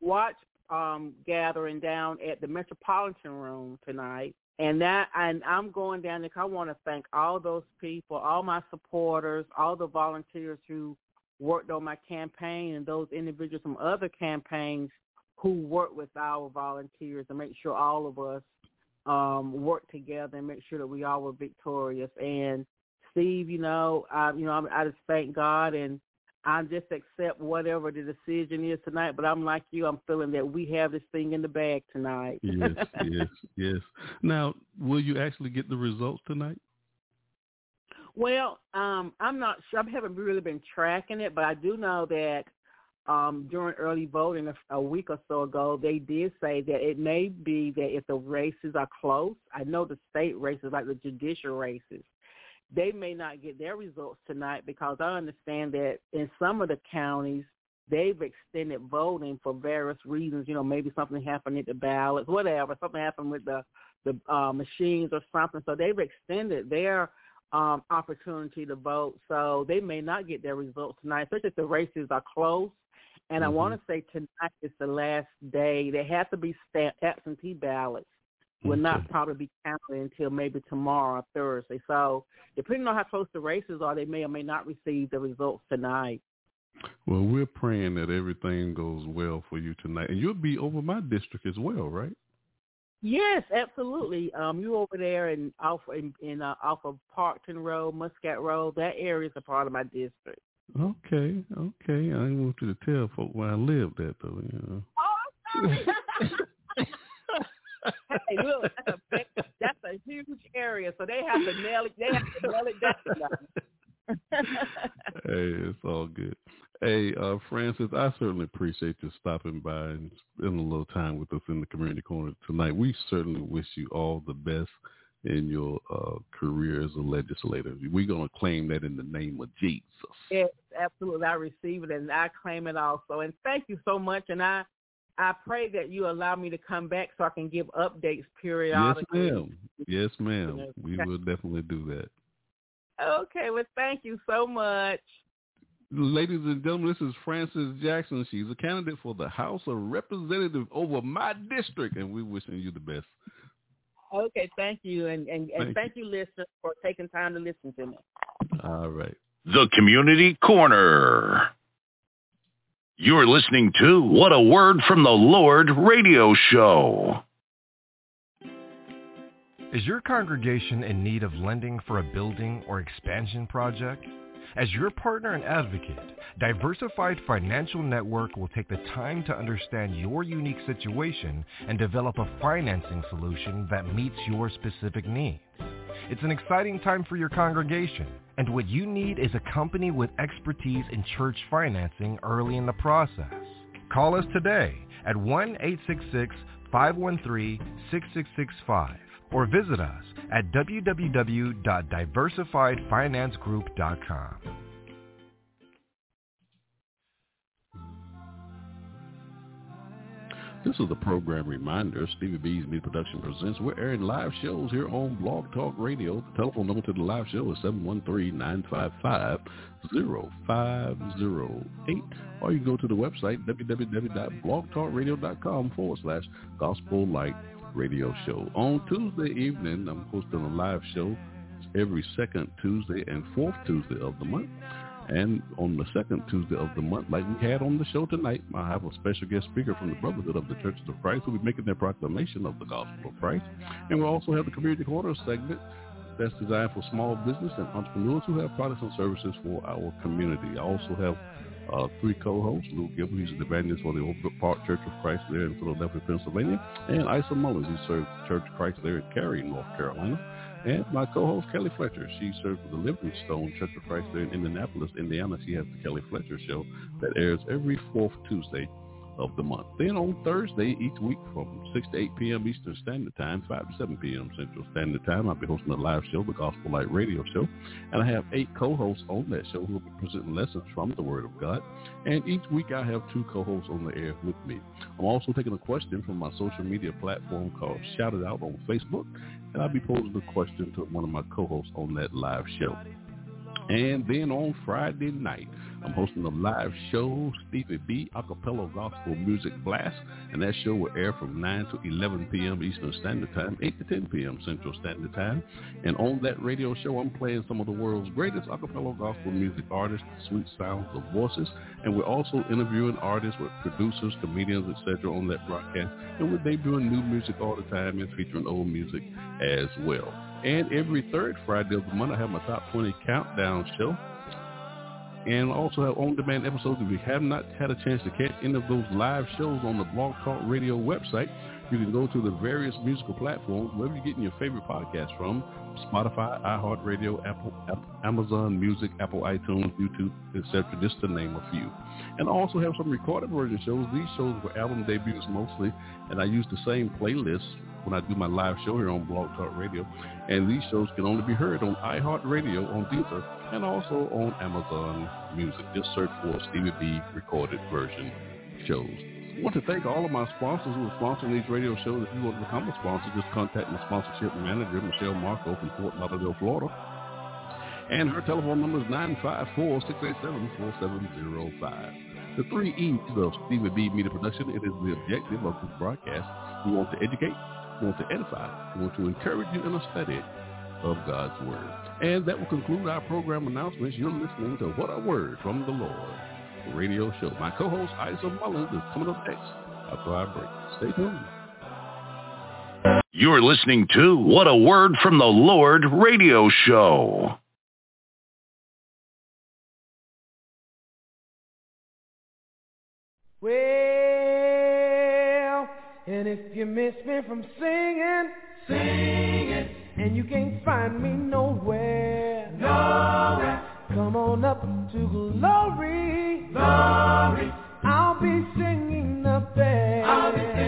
G: watch um gathering down at the Metropolitan Room tonight. And that and I'm going down there I want to thank all those people, all my supporters, all the volunteers who worked on my campaign and those individuals from other campaigns who worked with our volunteers to make sure all of us um work together and make sure that we all were victorious. And Steve, you know, I, you know, I, I just thank God and I just accept whatever the decision is tonight. But I'm like you, I'm feeling that we have this thing in the bag tonight.
B: yes, yes, yes. Now, will you actually get the results tonight?
G: Well, um, I'm not sure. I haven't really been tracking it, but I do know that um, during early voting a, a week or so ago, they did say that it may be that if the races are close, I know the state races, like the judicial races, they may not get their results tonight because I understand that in some of the counties, they've extended voting for various reasons. You know, maybe something happened at the ballots, whatever, something happened with the the uh, machines or something. So they've extended their um, opportunity to vote. So they may not get their results tonight, especially if the races are close. And I
B: Mhm.
G: want to say tonight is the last day. They have to be absentee ballots. Will not probably be counted until maybe tomorrow or Thursday. So depending on how close the races are, they may or may not receive the results tonight.
B: Well, we're praying that everything goes well for you tonight, and you'll be over my district as well, right?
G: Yes, absolutely. Um, you over there in off in, in uh, off of Parkton Road, Muscat Road. That area is a part of my district.
B: Okay, okay. I didn't want you to tell folk where I lived at, though. You know.
G: Oh, hey, look, that's a big, that's a huge area, so they have to nail it. They have to nail it down.
B: hey, it's all good. Hey, uh, Frances, I certainly appreciate you stopping by and spending a little time with us in the community corner tonight. We certainly wish you all the best in your uh, career as a legislator. We're going to claim that in the name of Jesus.
G: yes, absolutely. I receive it and I claim it also. And thank you so much. And I, I pray that you allow me to come back so I can give updates periodically.
B: Yes,
G: periodically.
B: ma'am. Yes, ma'am. We will definitely do that.
G: Okay, well, thank you so much.
B: Ladies and gentlemen, this is Frances Jackson. She's a candidate for the House of Representatives over my district, and we're wishing you the best.
G: Okay, thank you, and and, and
B: Thank
G: thank you, listeners, for taking time to listen to me.
B: All right.
C: The Community Corner. You're listening to What a Word from the Lord radio show.
H: Is your congregation in need of lending for a building or expansion project? As your partner and advocate, Diversified Financial Network will take the time to understand your unique situation and develop a financing solution that meets your specific needs. It's an exciting time for your congregation, and what you need is a company with expertise in church financing early in the process. Call us today at 1-866-513-6665 or visit us at www.diversifiedfinancegroup.com.
B: This is a program reminder. Stevie B's Media Production presents. We're airing live shows here on Blog Talk Radio. The telephone number to the live show is 713-955-0508. Or you can go to the website, www.blogtalkradio.com forward slash Gospel Light Radio Show. On Tuesday evening, I'm hosting a live show every second Tuesday and fourth Tuesday of the month. And on the second Tuesday of the month, like we had on the show tonight, I have a special guest speaker from the Brotherhood of the Churches of Christ who will be making their proclamation of the gospel of Christ. And we'll also have the Community Corner segment that's designed for small business and entrepreneurs who have products and services for our community. I also have uh, three co-hosts, Lou Gilbert, he's the evangelist for the Oak Park Church of Christ there in Philadelphia, Pennsylvania, and Isom Mullins, he serves Church of Christ there in Cary, North Carolina. And my co-host, Kelly Fletcher. She serves the Livingstone Church of Christ there in Indianapolis, Indiana. She has the Kelly Fletcher Show that airs every fourth Tuesday of the month. Then on Thursday each week from 6 to 8 p.m. Eastern Standard Time, 5 to 7 p.m. Central Standard Time, I'll be hosting a live show, the Gospel Light Radio Show. And I have eight co-hosts on that show who will be presenting lessons from the Word of God. And each week I have two co-hosts on the air with me. I'm also taking a question from my social media platform called Shout It Out on Facebook. And I'll be posing a question to one of my co-hosts on that live show. And then on Friday night, I'm hosting a live show, Stevie B Acapella Gospel Music Blast, and that show will air from 9 to 11 p.m. Eastern Standard Time, 8 to 10 p.m. Central Standard Time. And on that radio show, I'm playing some of the world's greatest acapella gospel music artists, sweet sounds of voices, and we're also interviewing artists with producers, comedians, etc. on that broadcast, and we're debuting new music all the time and featuring old music as well. And every third Friday of the month, I have my top 20 countdown show and also have on-demand episodes. If you have not had a chance to catch any of those live shows on the Blog Talk Radio website, you can go to the various musical platforms, wherever you're getting your favorite podcast from, Spotify, iHeartRadio, Apple, Apple, Amazon Music, Apple iTunes, YouTube, etc., just to name a few. And I also have some recorded version shows. These shows were album debuts mostly, and I use the same playlist when I do my live show here on Blog Talk Radio. And these shows can only be heard on iHeartRadio, on Deezer, and also on Amazon Music. Just search for Stevie B recorded version shows. I want to thank all of my sponsors who are sponsoring these radio shows. If you want to become a sponsor, just contact my sponsorship manager, Michelle Marco from Fort Lauderdale, Florida. And her telephone number is 954-687-4705. The three E's of Stevie B Media Production, it is the objective of this broadcast. We want to educate, we want to edify, we want to encourage you in a study of God's Word. And that will conclude our program announcements. You're listening to What a Word from the Lord radio show. My co-host, Isom Mullins, is coming up next after our break. Stay tuned.
C: You're listening to What a Word from the Lord radio show.
F: Well, and if you miss me from singing, singing, and you can't find me nowhere, nowhere, come on up to glory, glory. I'll be singing up there.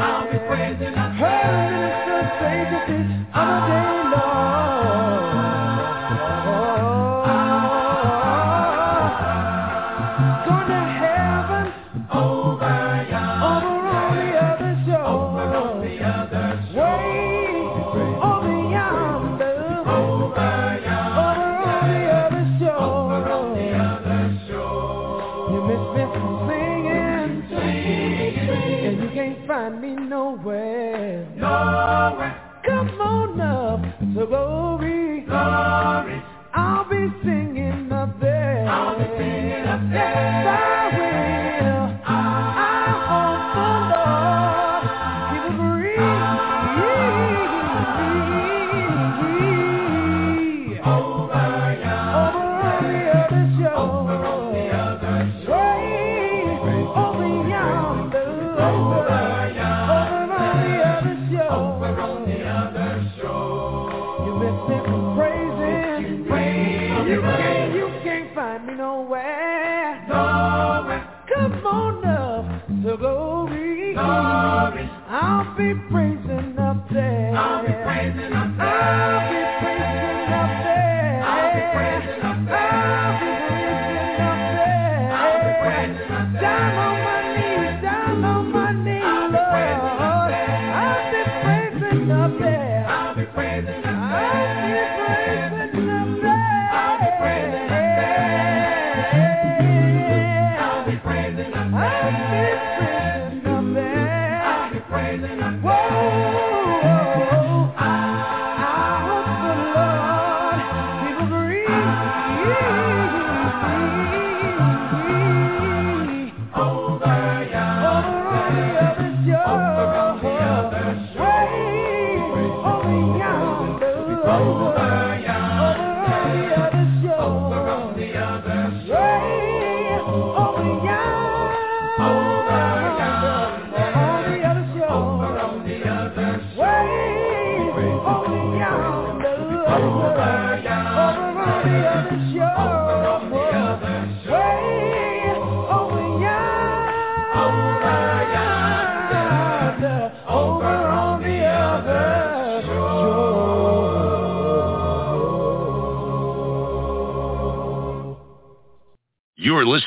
F: I'll be praising up there. Heard the Savior this other day, Lord.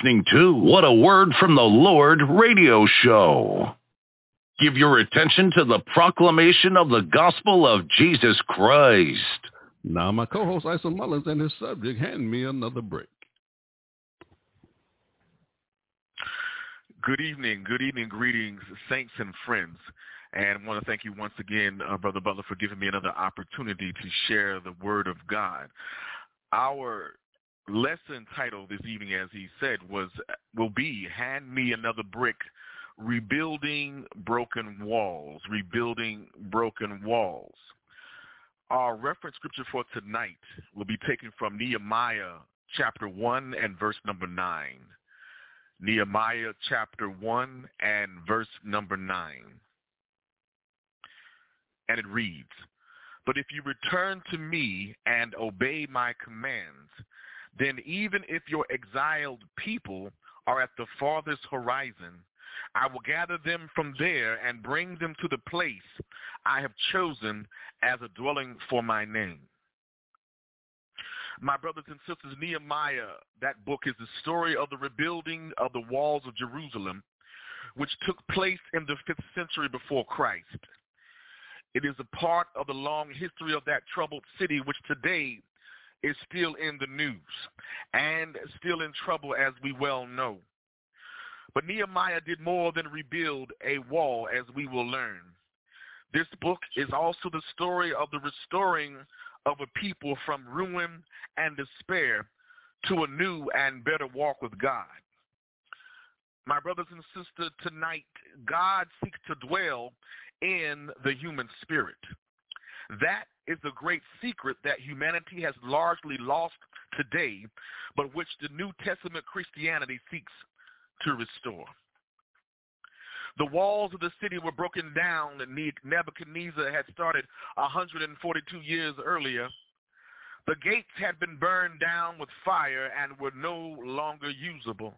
C: Listening to What a Word from the Lord radio show. Give your attention to the proclamation of the gospel of Jesus Christ.
B: Now my co-host Isom Mullins and his subject, Hand Me Another Brick.
I: Good evening, good evening, greetings, saints and friends. And I want to thank you once again, uh, Brother Butler, for giving me another opportunity to share the Word of God. Our lesson title this evening, as he said, was will be "Hand Me Another Brick: Rebuilding Broken Walls." Rebuilding broken walls. Our reference scripture for tonight will be taken from Nehemiah chapter one and verse number nine. Nehemiah chapter 1 and verse number 9. And it reads, But if you return to me and obey my commands, then even if your exiled people are at the farthest horizon, I will gather them from there and bring them to the place I have chosen as a dwelling for my name. My brothers and sisters, Nehemiah, that book is the story of the rebuilding of the walls of Jerusalem, which took place in the 5th century before Christ. It is a part of the long history of that troubled city, which today is still in the news and still in trouble, as we well know. But Nehemiah did more than rebuild a wall, as we will learn. This book is also the story of the restoring of a people from ruin and despair to a new and better walk with God. My brothers and sisters, tonight, God seeks to dwell in the human spirit. That is the great secret that humanity has largely lost today, but which the New Testament Christianity seeks to restore. The walls of the city were broken down Nebuchadnezzar had started 142 years earlier. The gates had been burned down with fire and were no longer usable.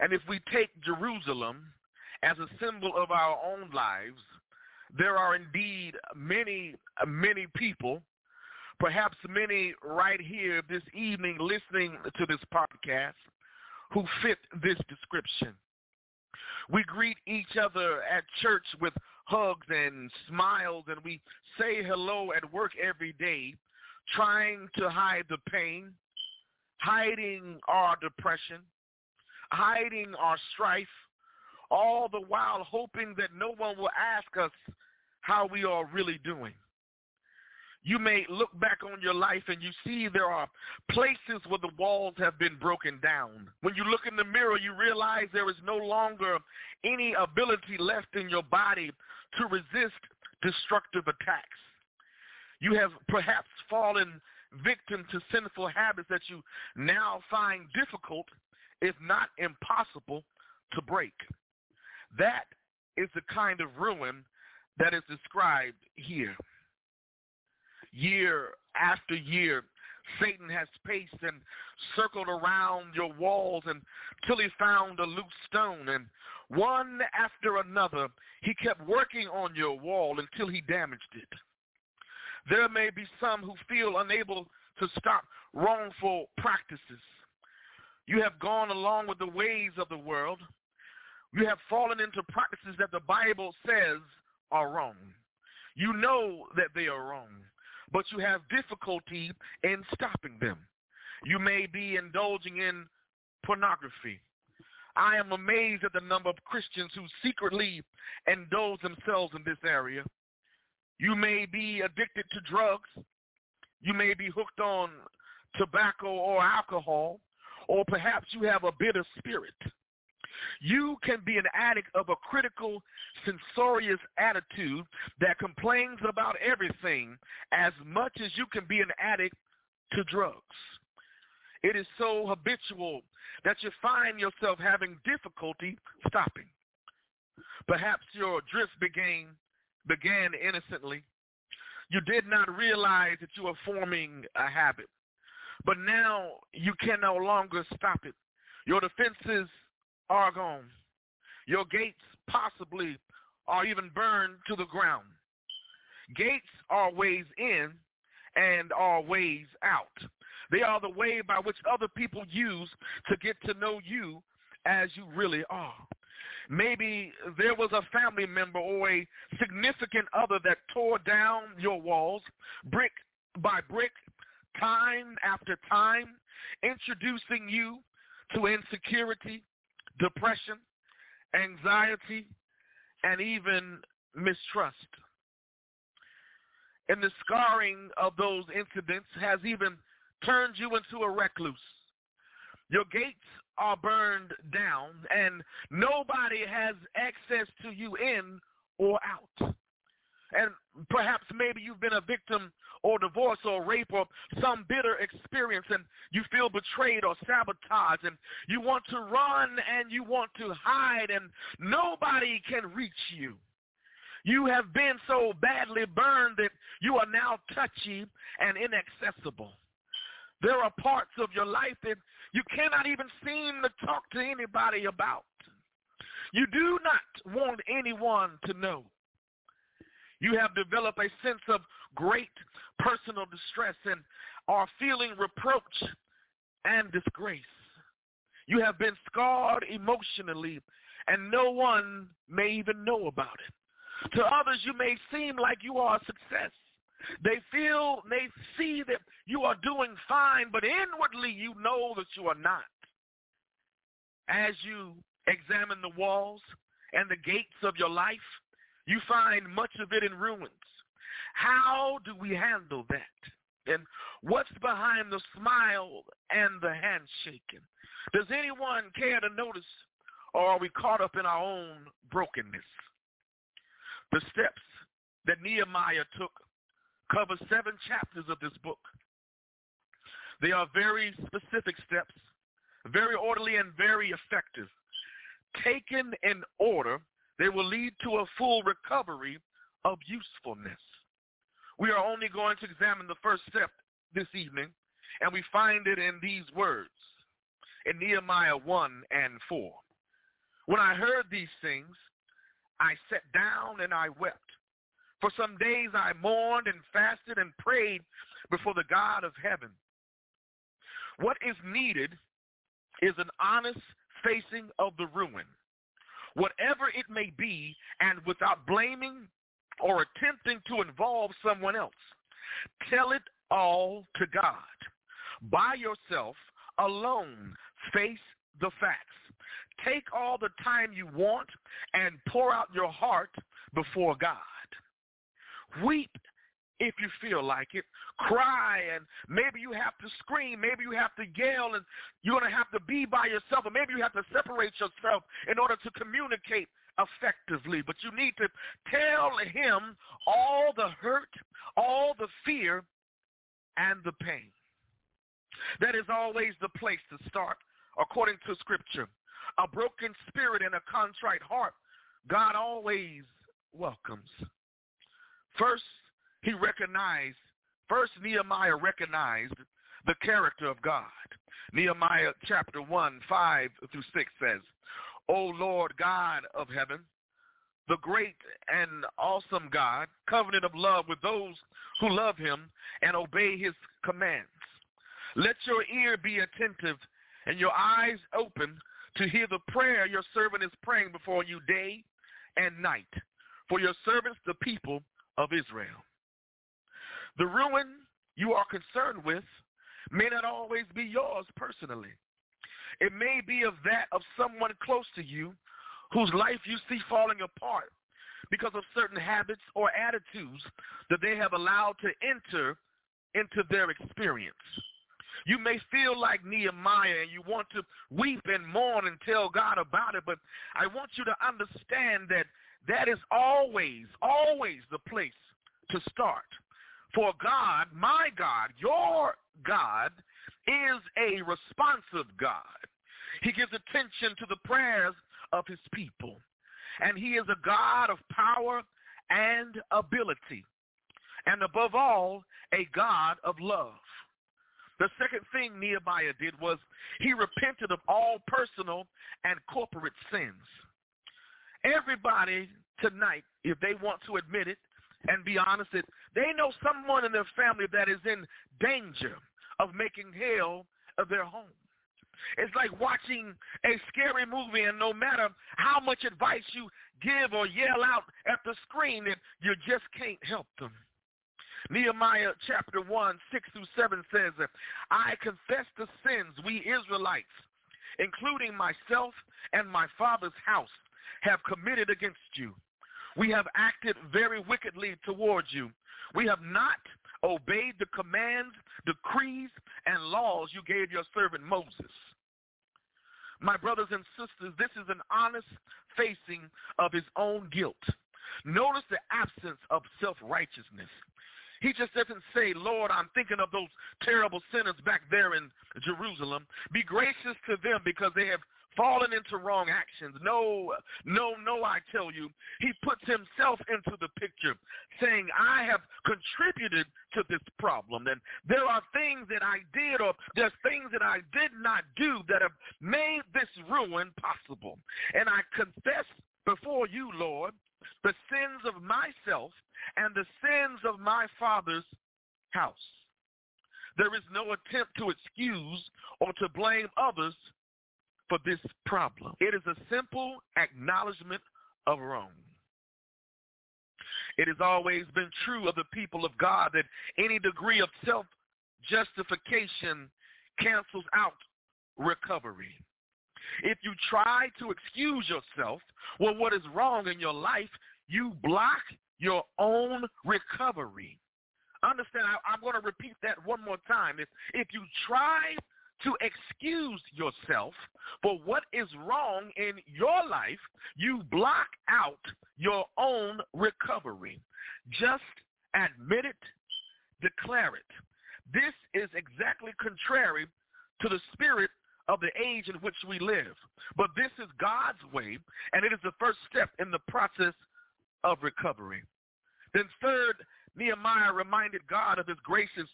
I: And if we take Jerusalem as a symbol of our own lives, there are indeed many, many people, perhaps many right here this evening listening to this podcast, who fit this description. We greet each other at church with hugs and smiles, and we say hello at work every day, trying to hide the pain, hiding our depression, hiding our strife, all the while hoping that no one will ask us how we are really doing. You may look back on your life and you see there are places where the walls have been broken down. When you look in the mirror, you realize there is no longer any ability left in your body to resist destructive attacks. You have perhaps fallen victim to sinful habits that you now find difficult, if not impossible, to break. That is the kind of ruin that is described here. Year after year, Satan has paced and circled around your walls until he found a loose stone. And one after another, he kept working on your wall until he damaged it. There may be some who feel unable to stop wrongful practices. You have gone along with the ways of the world. You have fallen into practices that the Bible says are wrong. You know that they are wrong, but you have difficulty in stopping them. You may be indulging in pornography. I am amazed at the number of Christians who secretly indulge themselves in this area. You may be addicted to drugs. You may be hooked on tobacco or alcohol, or perhaps you have a bitter spirit. You can be an addict of a critical, censorious attitude that complains about everything as much as you can be an addict to drugs. It is so habitual that you find yourself having difficulty stopping. Perhaps your drift began, began innocently. You did not realize that you were forming a habit. But now you can no longer stop it. Your defenses are gone. Your gates possibly are even burned to the ground. Gates are ways in and are ways out. They are the way by which other people use to get to know you as you really are. Maybe there was a family member or a significant other that tore down your walls brick by brick, time after time, introducing you to insecurity, depression, anxiety, and even mistrust. And the scarring of those incidents has even turned you into a recluse. Your gates are burned down, and nobody has access to you in or out. And perhaps maybe you've been a victim or divorce or rape or some bitter experience and you feel betrayed or sabotaged and you want to run and you want to hide and nobody can reach you. You have been so badly burned that you are now touchy and inaccessible. There are parts of your life that you cannot even seem to talk to anybody about. You do not want anyone to know. You have developed a sense of great personal distress and are feeling reproach and disgrace. You have been scarred emotionally and no one may even know about it. To others, you may seem like you are a success. They feel, they see that you are doing fine, but inwardly you know that you are not. As you examine the walls and the gates of your life, you find much of it in ruins. How do we handle that? And what's behind the smile and the handshaking? Does anyone care to notice, or are we caught up in our own brokenness? The steps that Nehemiah took cover seven chapters of this book. They are very specific steps, very orderly and very effective. Taken in order, they will lead to a full recovery of usefulness. We are only going to examine the first step this evening, and we find it in these words in Nehemiah 1 and 4. When I heard these things, I sat down and I wept. For some days I mourned and fasted and prayed before the God of heaven. What is needed is an honest facing of the ruin whatever it may be, and without blaming or attempting to involve someone else. Tell it all to God. By yourself, alone, face the facts. Take all the time you want and pour out your heart before God. Weep if you feel like it. Cry and maybe you have to scream. Maybe you have to yell and you're going to have to be by yourself or maybe you have to separate yourself in order to communicate effectively. But you need to tell him all the hurt, all the fear, and the pain. That is always the place to start, according to Scripture. A broken spirit and a contrite heart, God always welcomes. First, he recognized, first Nehemiah recognized the character of God. Nehemiah chapter 1, 5 through 6 says, O Lord God of heaven, the great and awesome God, covenant of love with those who love him and obey his commands. Let your ear be attentive and your eyes open to hear the prayer your servant is praying before you day and night for your servants, the people of Israel. The ruin you are concerned with may not always be yours personally. It may be of that of someone close to you whose life you see falling apart because of certain habits or attitudes that they have allowed to enter into their experience. You may feel like Nehemiah and you want to weep and mourn and tell God about it, but I want you to understand that that is always, always the place to start. For God, my God, your God, is a responsive God. He gives attention to the prayers of his people. And he is a God of power and ability. And above all, a God of love. The second thing Nehemiah did was he repented of all personal and corporate sins. Everybody tonight, if they want to admit it and be honest, it they know someone in their family that is in danger of making hell of their home. It's like watching a scary movie, and no matter how much advice you give or yell out at the screen, you just can't help them. Nehemiah chapter 1, 6 through 7 says, I confess the sins we Israelites, including myself and my father's house, have committed against you. We have acted very wickedly towards you. We have not obeyed the commands, decrees, and laws you gave your servant Moses. My brothers and sisters, this is an honest facing of his own guilt. Notice the absence of self-righteousness. He just doesn't say, Lord, I'm thinking of those terrible sinners back there in Jerusalem. Be gracious to them because they have fallen into wrong actions. No, no, no, I tell you. He puts himself into the picture saying, I have contributed to this problem. And there are things that I did or there's things that I did not do that have made this ruin possible. And I confess before you, Lord, the sins of myself and the sins of my father's house. There is no attempt to excuse or to blame others for this problem. It is a simple acknowledgement of wrong. It has always been true of the people of God that any degree of self-justification cancels out recovery. If you try to excuse yourself for what is wrong in your life, you block your own recovery. Understand, I, am going to repeat that one more time. If, if you try to excuse yourself for what is wrong in your life, you block out your own recovery. Just admit it, declare it. This is exactly contrary to the spirit of the age in which we live. But this is God's way, and it is the first step in the process of recovery. Then third, Nehemiah reminded God of his gracious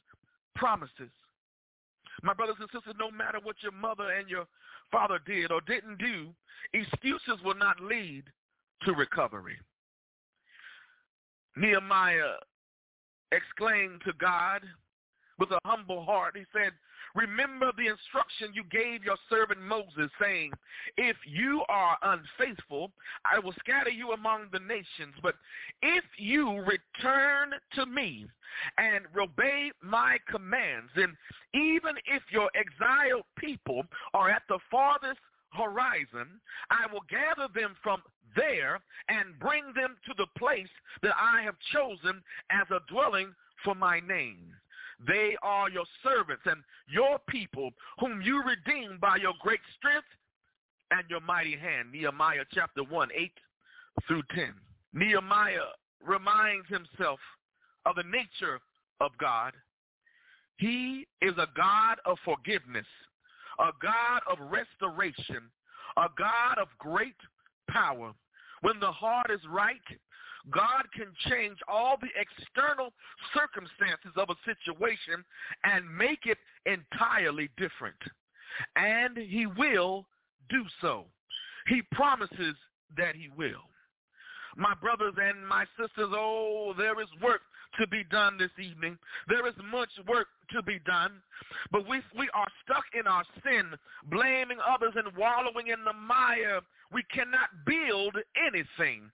I: promises. My brothers and sisters, no matter what your mother and your father did or didn't do, excuses will not lead to recovery. Nehemiah exclaimed to God with a humble heart. He said, Remember the instruction you gave your servant Moses, saying, If you are unfaithful, I will scatter you among the nations. But if you return to me and obey my commands, and even if your exiled people are at the farthest horizon, I will gather them from there and bring them to the place that I have chosen as a dwelling for my name. They are your servants and your people whom you redeemed by your great strength and your mighty hand. Nehemiah chapter 1, 8 through 10. Nehemiah reminds himself of the nature of God. He is a God of forgiveness, a God of restoration, a God of great power. When the heart is right, God can change all the external circumstances of a situation and make it entirely different. And he will do so. He promises that he will. My brothers and my sisters, oh, there is work to be done this evening. There is much work to be done, but we, we are stuck in our sin, blaming others and wallowing in the mire. We cannot build anything.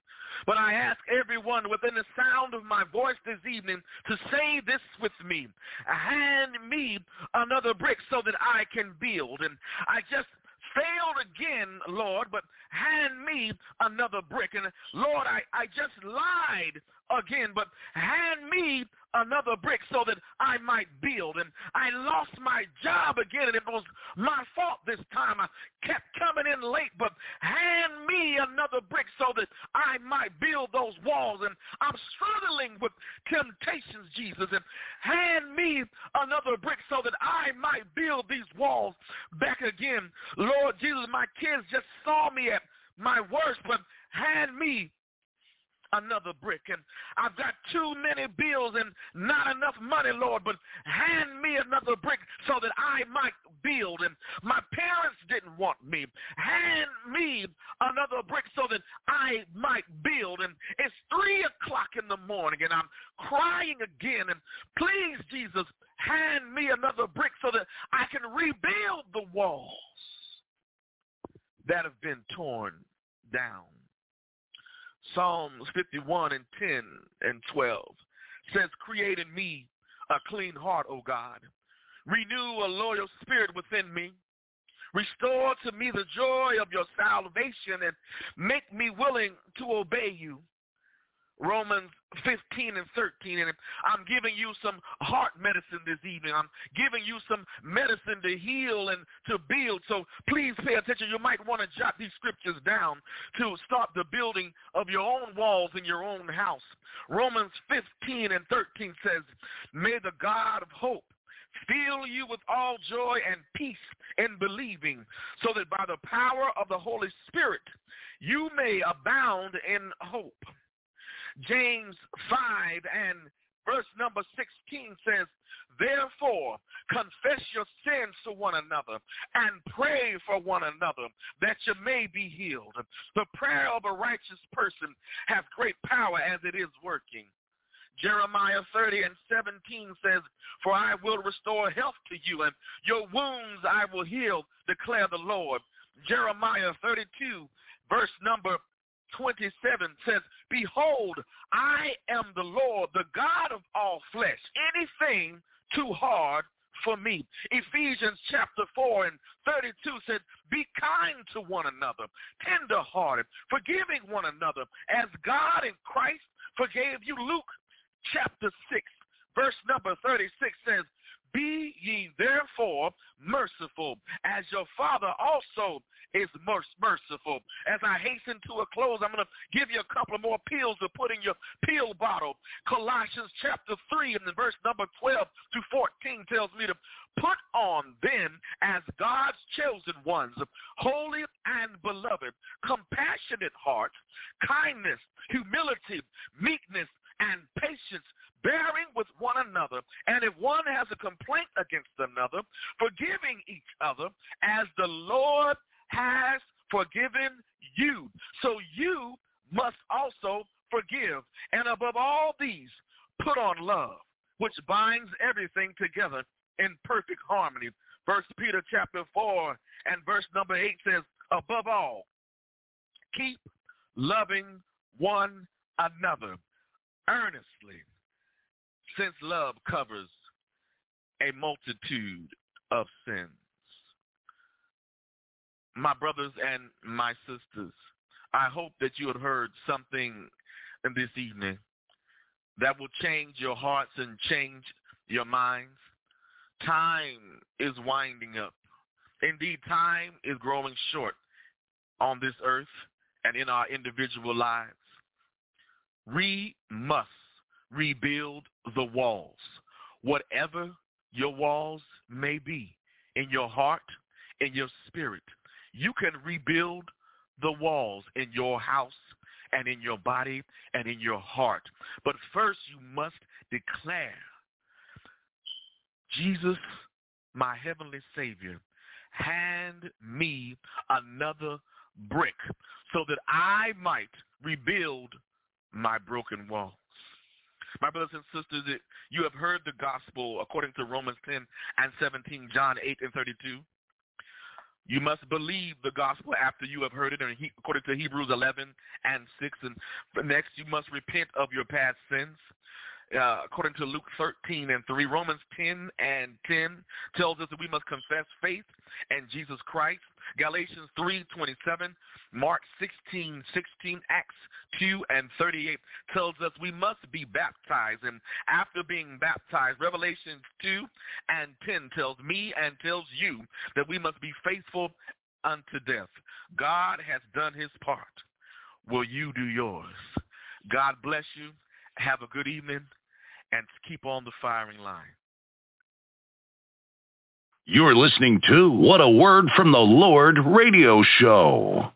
I: But I ask everyone within the sound of my voice this evening to say this with me. Hand me another brick so that I can build. And I just failed again, Lord, but hand me another brick. And Lord, I, I just lied again, but hand me another brick so that I might build. And I lost my job again, and it was my fault this time. I kept coming in late, but hand me another brick so that I might build those walls. And I'm struggling with temptations, Jesus, and hand me another brick so that I might build these walls back again. Lord Jesus, my kids just saw me at my worst, but hand me another brick. And I've got too many bills and not enough money, Lord, but hand me another brick so that I might build. And my parents didn't want me. Hand me another brick so that I might build. And it's three o'clock in the morning and I'm crying again. And please, Jesus, hand me another brick so that I can rebuild the walls that have been torn down. Psalms 51 and 10 and 12 says, Create in me a clean heart, O God. Renew a loyal spirit within me. Restore to me the joy of your salvation and make me willing to obey you. Romans 15 and 13. And I'm giving you some heart medicine this evening. I'm giving you some medicine to heal and to build. So please pay attention. You might want to jot these scriptures down to start the building of your own walls in your own house. Romans 15 and 13 says, May the God of hope fill you with all joy and peace in believing, so that by the power of the Holy Spirit you may abound in hope. James 5 and verse number 16 says, Therefore, confess your sins to one another and pray for one another that you may be healed. The prayer of a righteous person has great power as it is working. Jeremiah 30 and 17 says, For I will restore health to you, and your wounds I will heal, declare the Lord. Jeremiah 32, verse number 27 says, Behold, I am the Lord, the God of all flesh. Anything too hard for me. Ephesians chapter 4 and 32 says, Be kind to one another, tenderhearted, forgiving one another, as God in Christ forgave you. Luke chapter 6, verse number 36 says, be ye therefore merciful, as your Father also is most merciful. As I hasten to a close, I'm going to give you a couple of more pills to put in your pill bottle. Colossians chapter 3 and verse number 12 to 14 tells me to put on them as God's chosen ones, holy and beloved, compassionate hearts, kindness, humility, meekness, and patience, bearing with one another. And if one has a complaint against another, forgiving each other as the Lord has forgiven you. So you must also forgive. And above all these, put on love, which binds everything together in perfect harmony. First Peter chapter 4 and verse number 8 says, above all, keep loving one another earnestly, since love covers a multitude of sins. My brothers and my sisters, I hope that you had heard something in this evening that will change your hearts and change your minds. Time is winding up. Indeed, time is growing short on this earth and in our individual lives. We must rebuild the walls. Whatever your walls may be in your heart, in your spirit. You can rebuild the walls in your house and in your body and in your heart. But first you must declare, Jesus, my heavenly Savior, hand me another brick so that I might rebuild my broken walls. My brothers and sisters, you have heard the gospel according to Romans 10 and 17, John 8 and 32. You must believe the gospel after you have heard it, and he, according to Hebrews 11 and 6. And next, you must repent of your past sins. Uh, according to Luke 13 and 3, Romans 10 and 10 tells us that we must confess faith in Jesus Christ. Galatians 3:27, Mark 16, 16, Acts 2 and 38 tells us we must be baptized. And after being baptized, Revelation 2 and 10 tells me and tells you that we must be faithful unto death. God has done his part. Will you do yours? God bless you. Have a good evening and keep on the firing line.
C: You're listening to What a Word from the Lord radio show.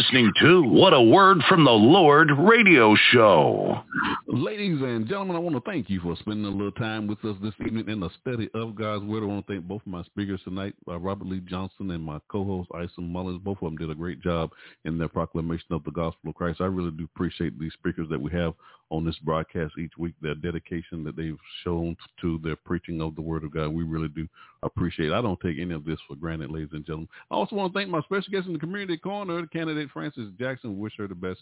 C: Listening to What a Word from the Lord radio show.
B: Ladies and gentlemen, I want to thank you for spending a little time with us this evening in the study of God's Word. I want to thank both of my speakers tonight, uh, Robert Lee Johnson and my co-host, Isom Mullins. Both of them did a great job in their proclamation of the gospel of Christ. I really do appreciate these speakers that we have on this broadcast each week, their dedication that they've shown to their preaching of the Word of God. We really do appreciate it. I don't take any of this for granted, ladies and gentlemen. I also want to thank my special guest in the community corner, candidate Frances Jackson. Wish her the best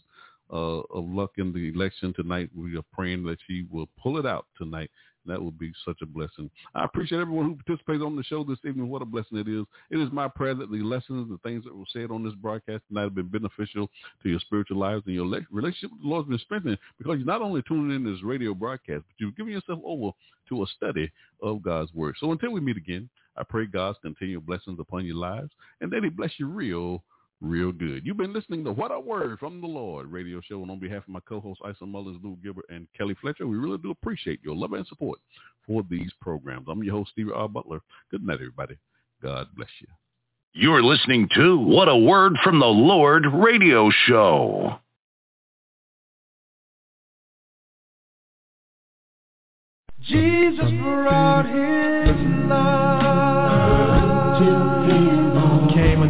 B: uh, of luck in the election tonight. We are praying that she will pull it out tonight. That would be such a blessing. I appreciate everyone who participated on the show this evening. What a blessing it is. It is my prayer that the lessons, the things that were said on this broadcast tonight have been beneficial to your spiritual lives and your relationship with the Lord has been strengthened because you're not only tuning in this radio broadcast, but you've given yourself over to a study of God's Word. So until we meet again, I pray God's continual blessings upon your lives and that he bless you real, real good. You've been listening to What a Word from the Lord radio show. And on behalf of my co-hosts, Isom Mullins, Lou Gilbert, and Kelly Fletcher, we really do appreciate your love and support for these programs. I'm your host, Stevie R. Butler. Good night, everybody. God bless you.
C: You're listening to What a Word from the Lord radio show.
F: Jesus brought his love.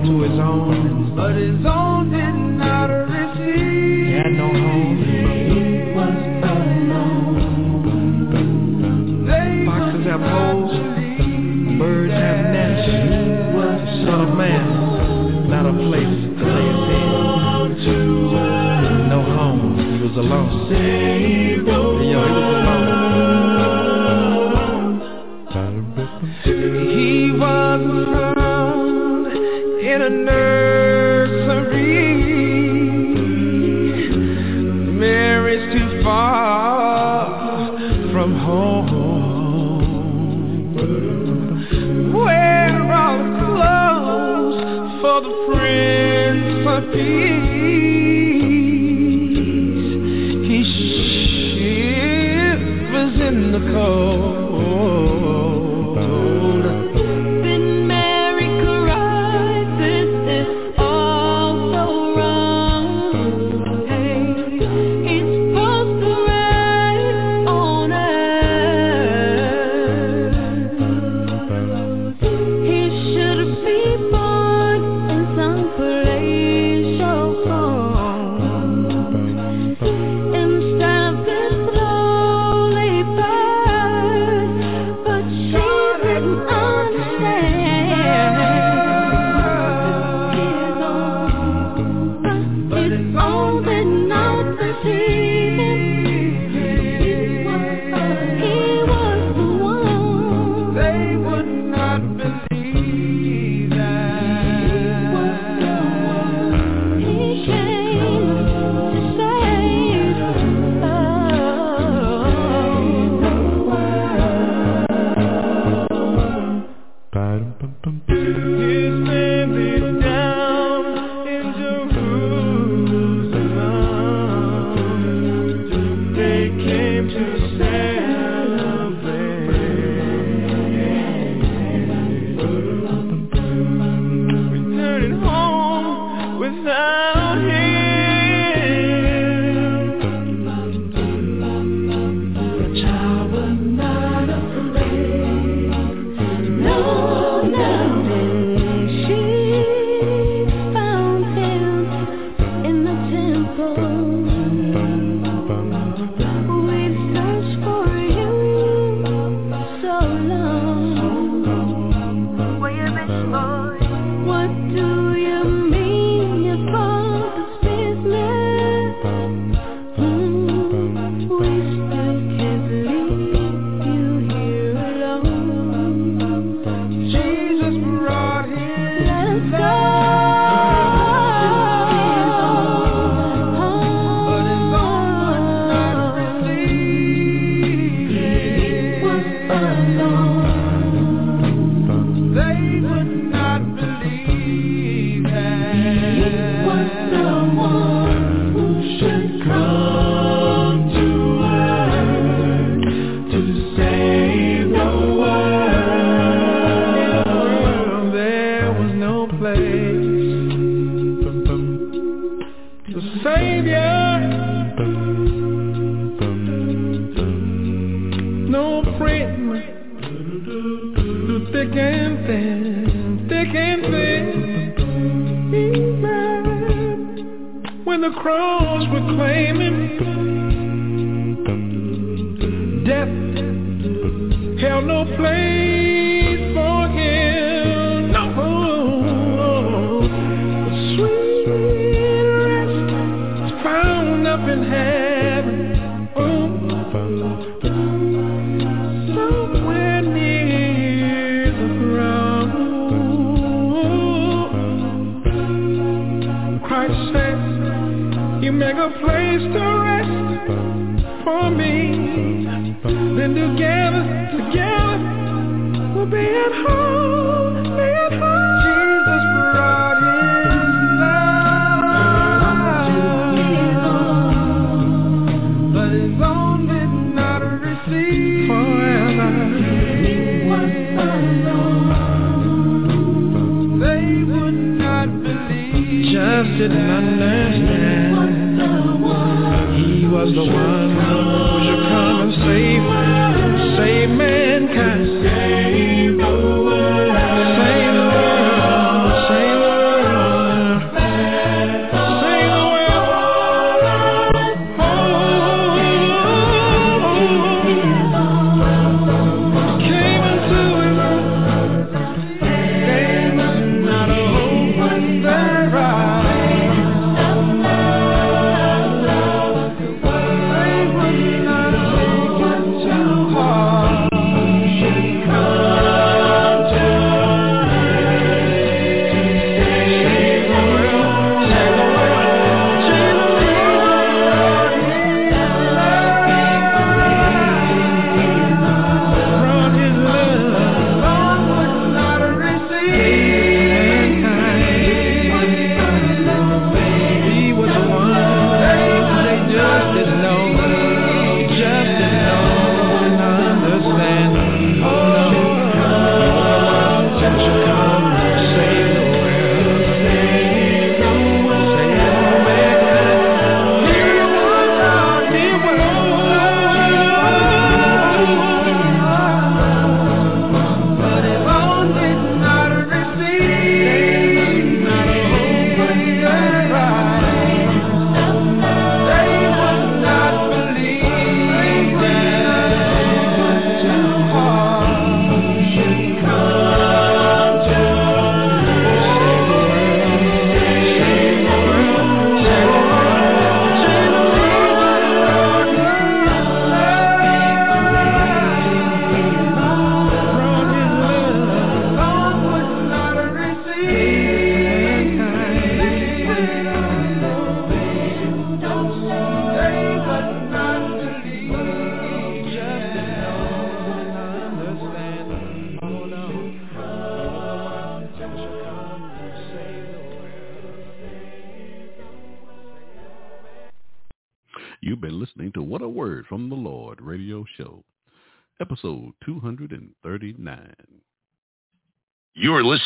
F: Unto his own, but his own did not receive. He had no home. He was alone. Foxes have holes, birds have nests. Son of man, not a place to lay his head. No home. He was alone. The cold. Without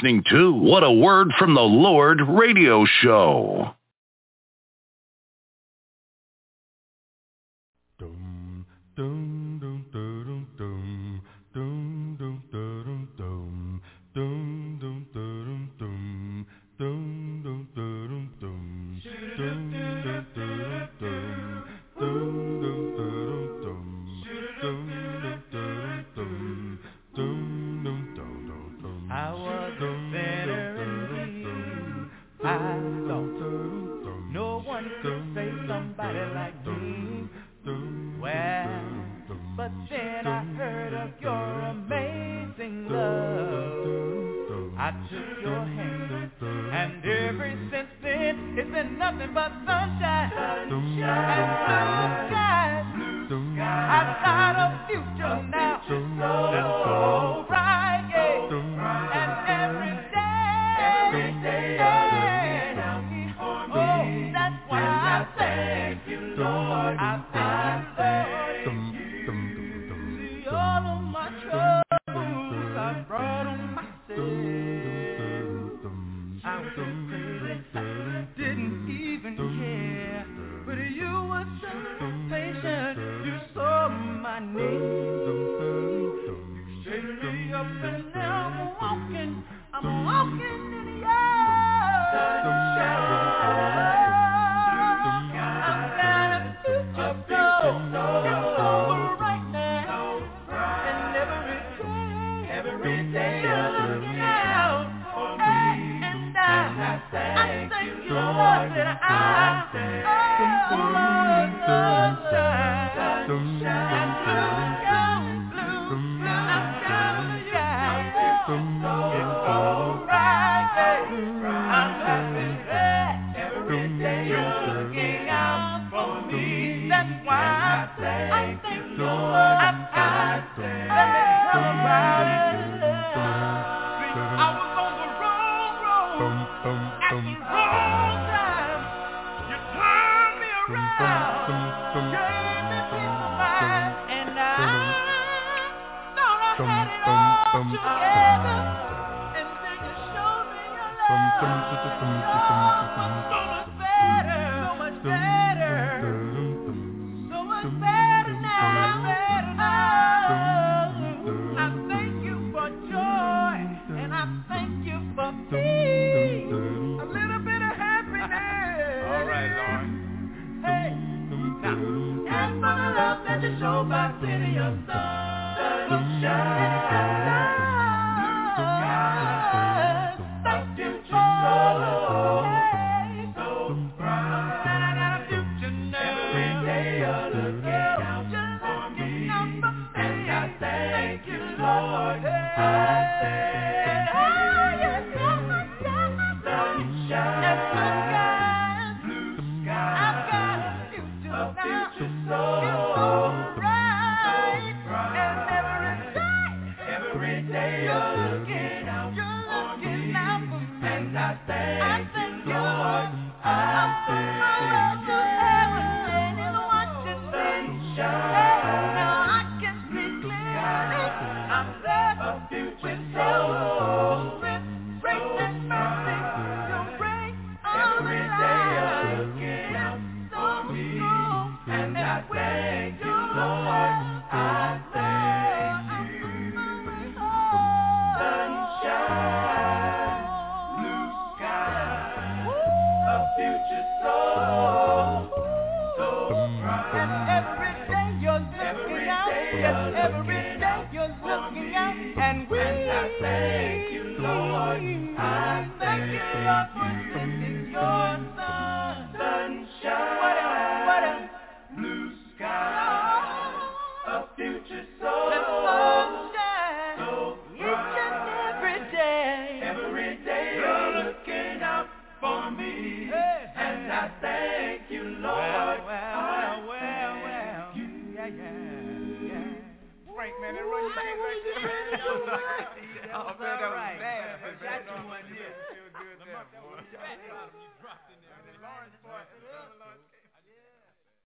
D: listening to What a Word from the Lord radio show.